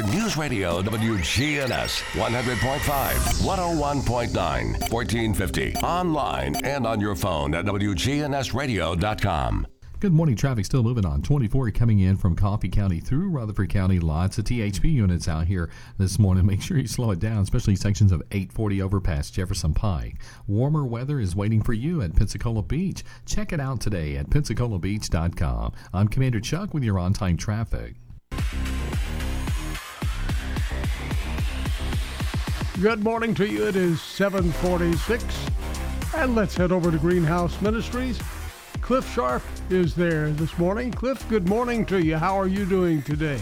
News Radio WGNS 100.5, 101.9, 1450. Online and on your phone at WGNSradio.com. Good morning. Traffic still moving on 24 coming in from Coffee County through Rutherford County. Lots of THP units out here this morning. [LAUGHS] Make sure you slow it down, especially sections of 840 overpass Jefferson Pike. Warmer weather is waiting for you at Pensacola Beach. Check it out today at PensacolaBeach.com. I'm Commander Chuck with your on time traffic. Good morning to you. It is 746. And let's head over to Greenhouse Ministries. Cliff Sharp is there this morning. Cliff, good morning to you. How are you doing today?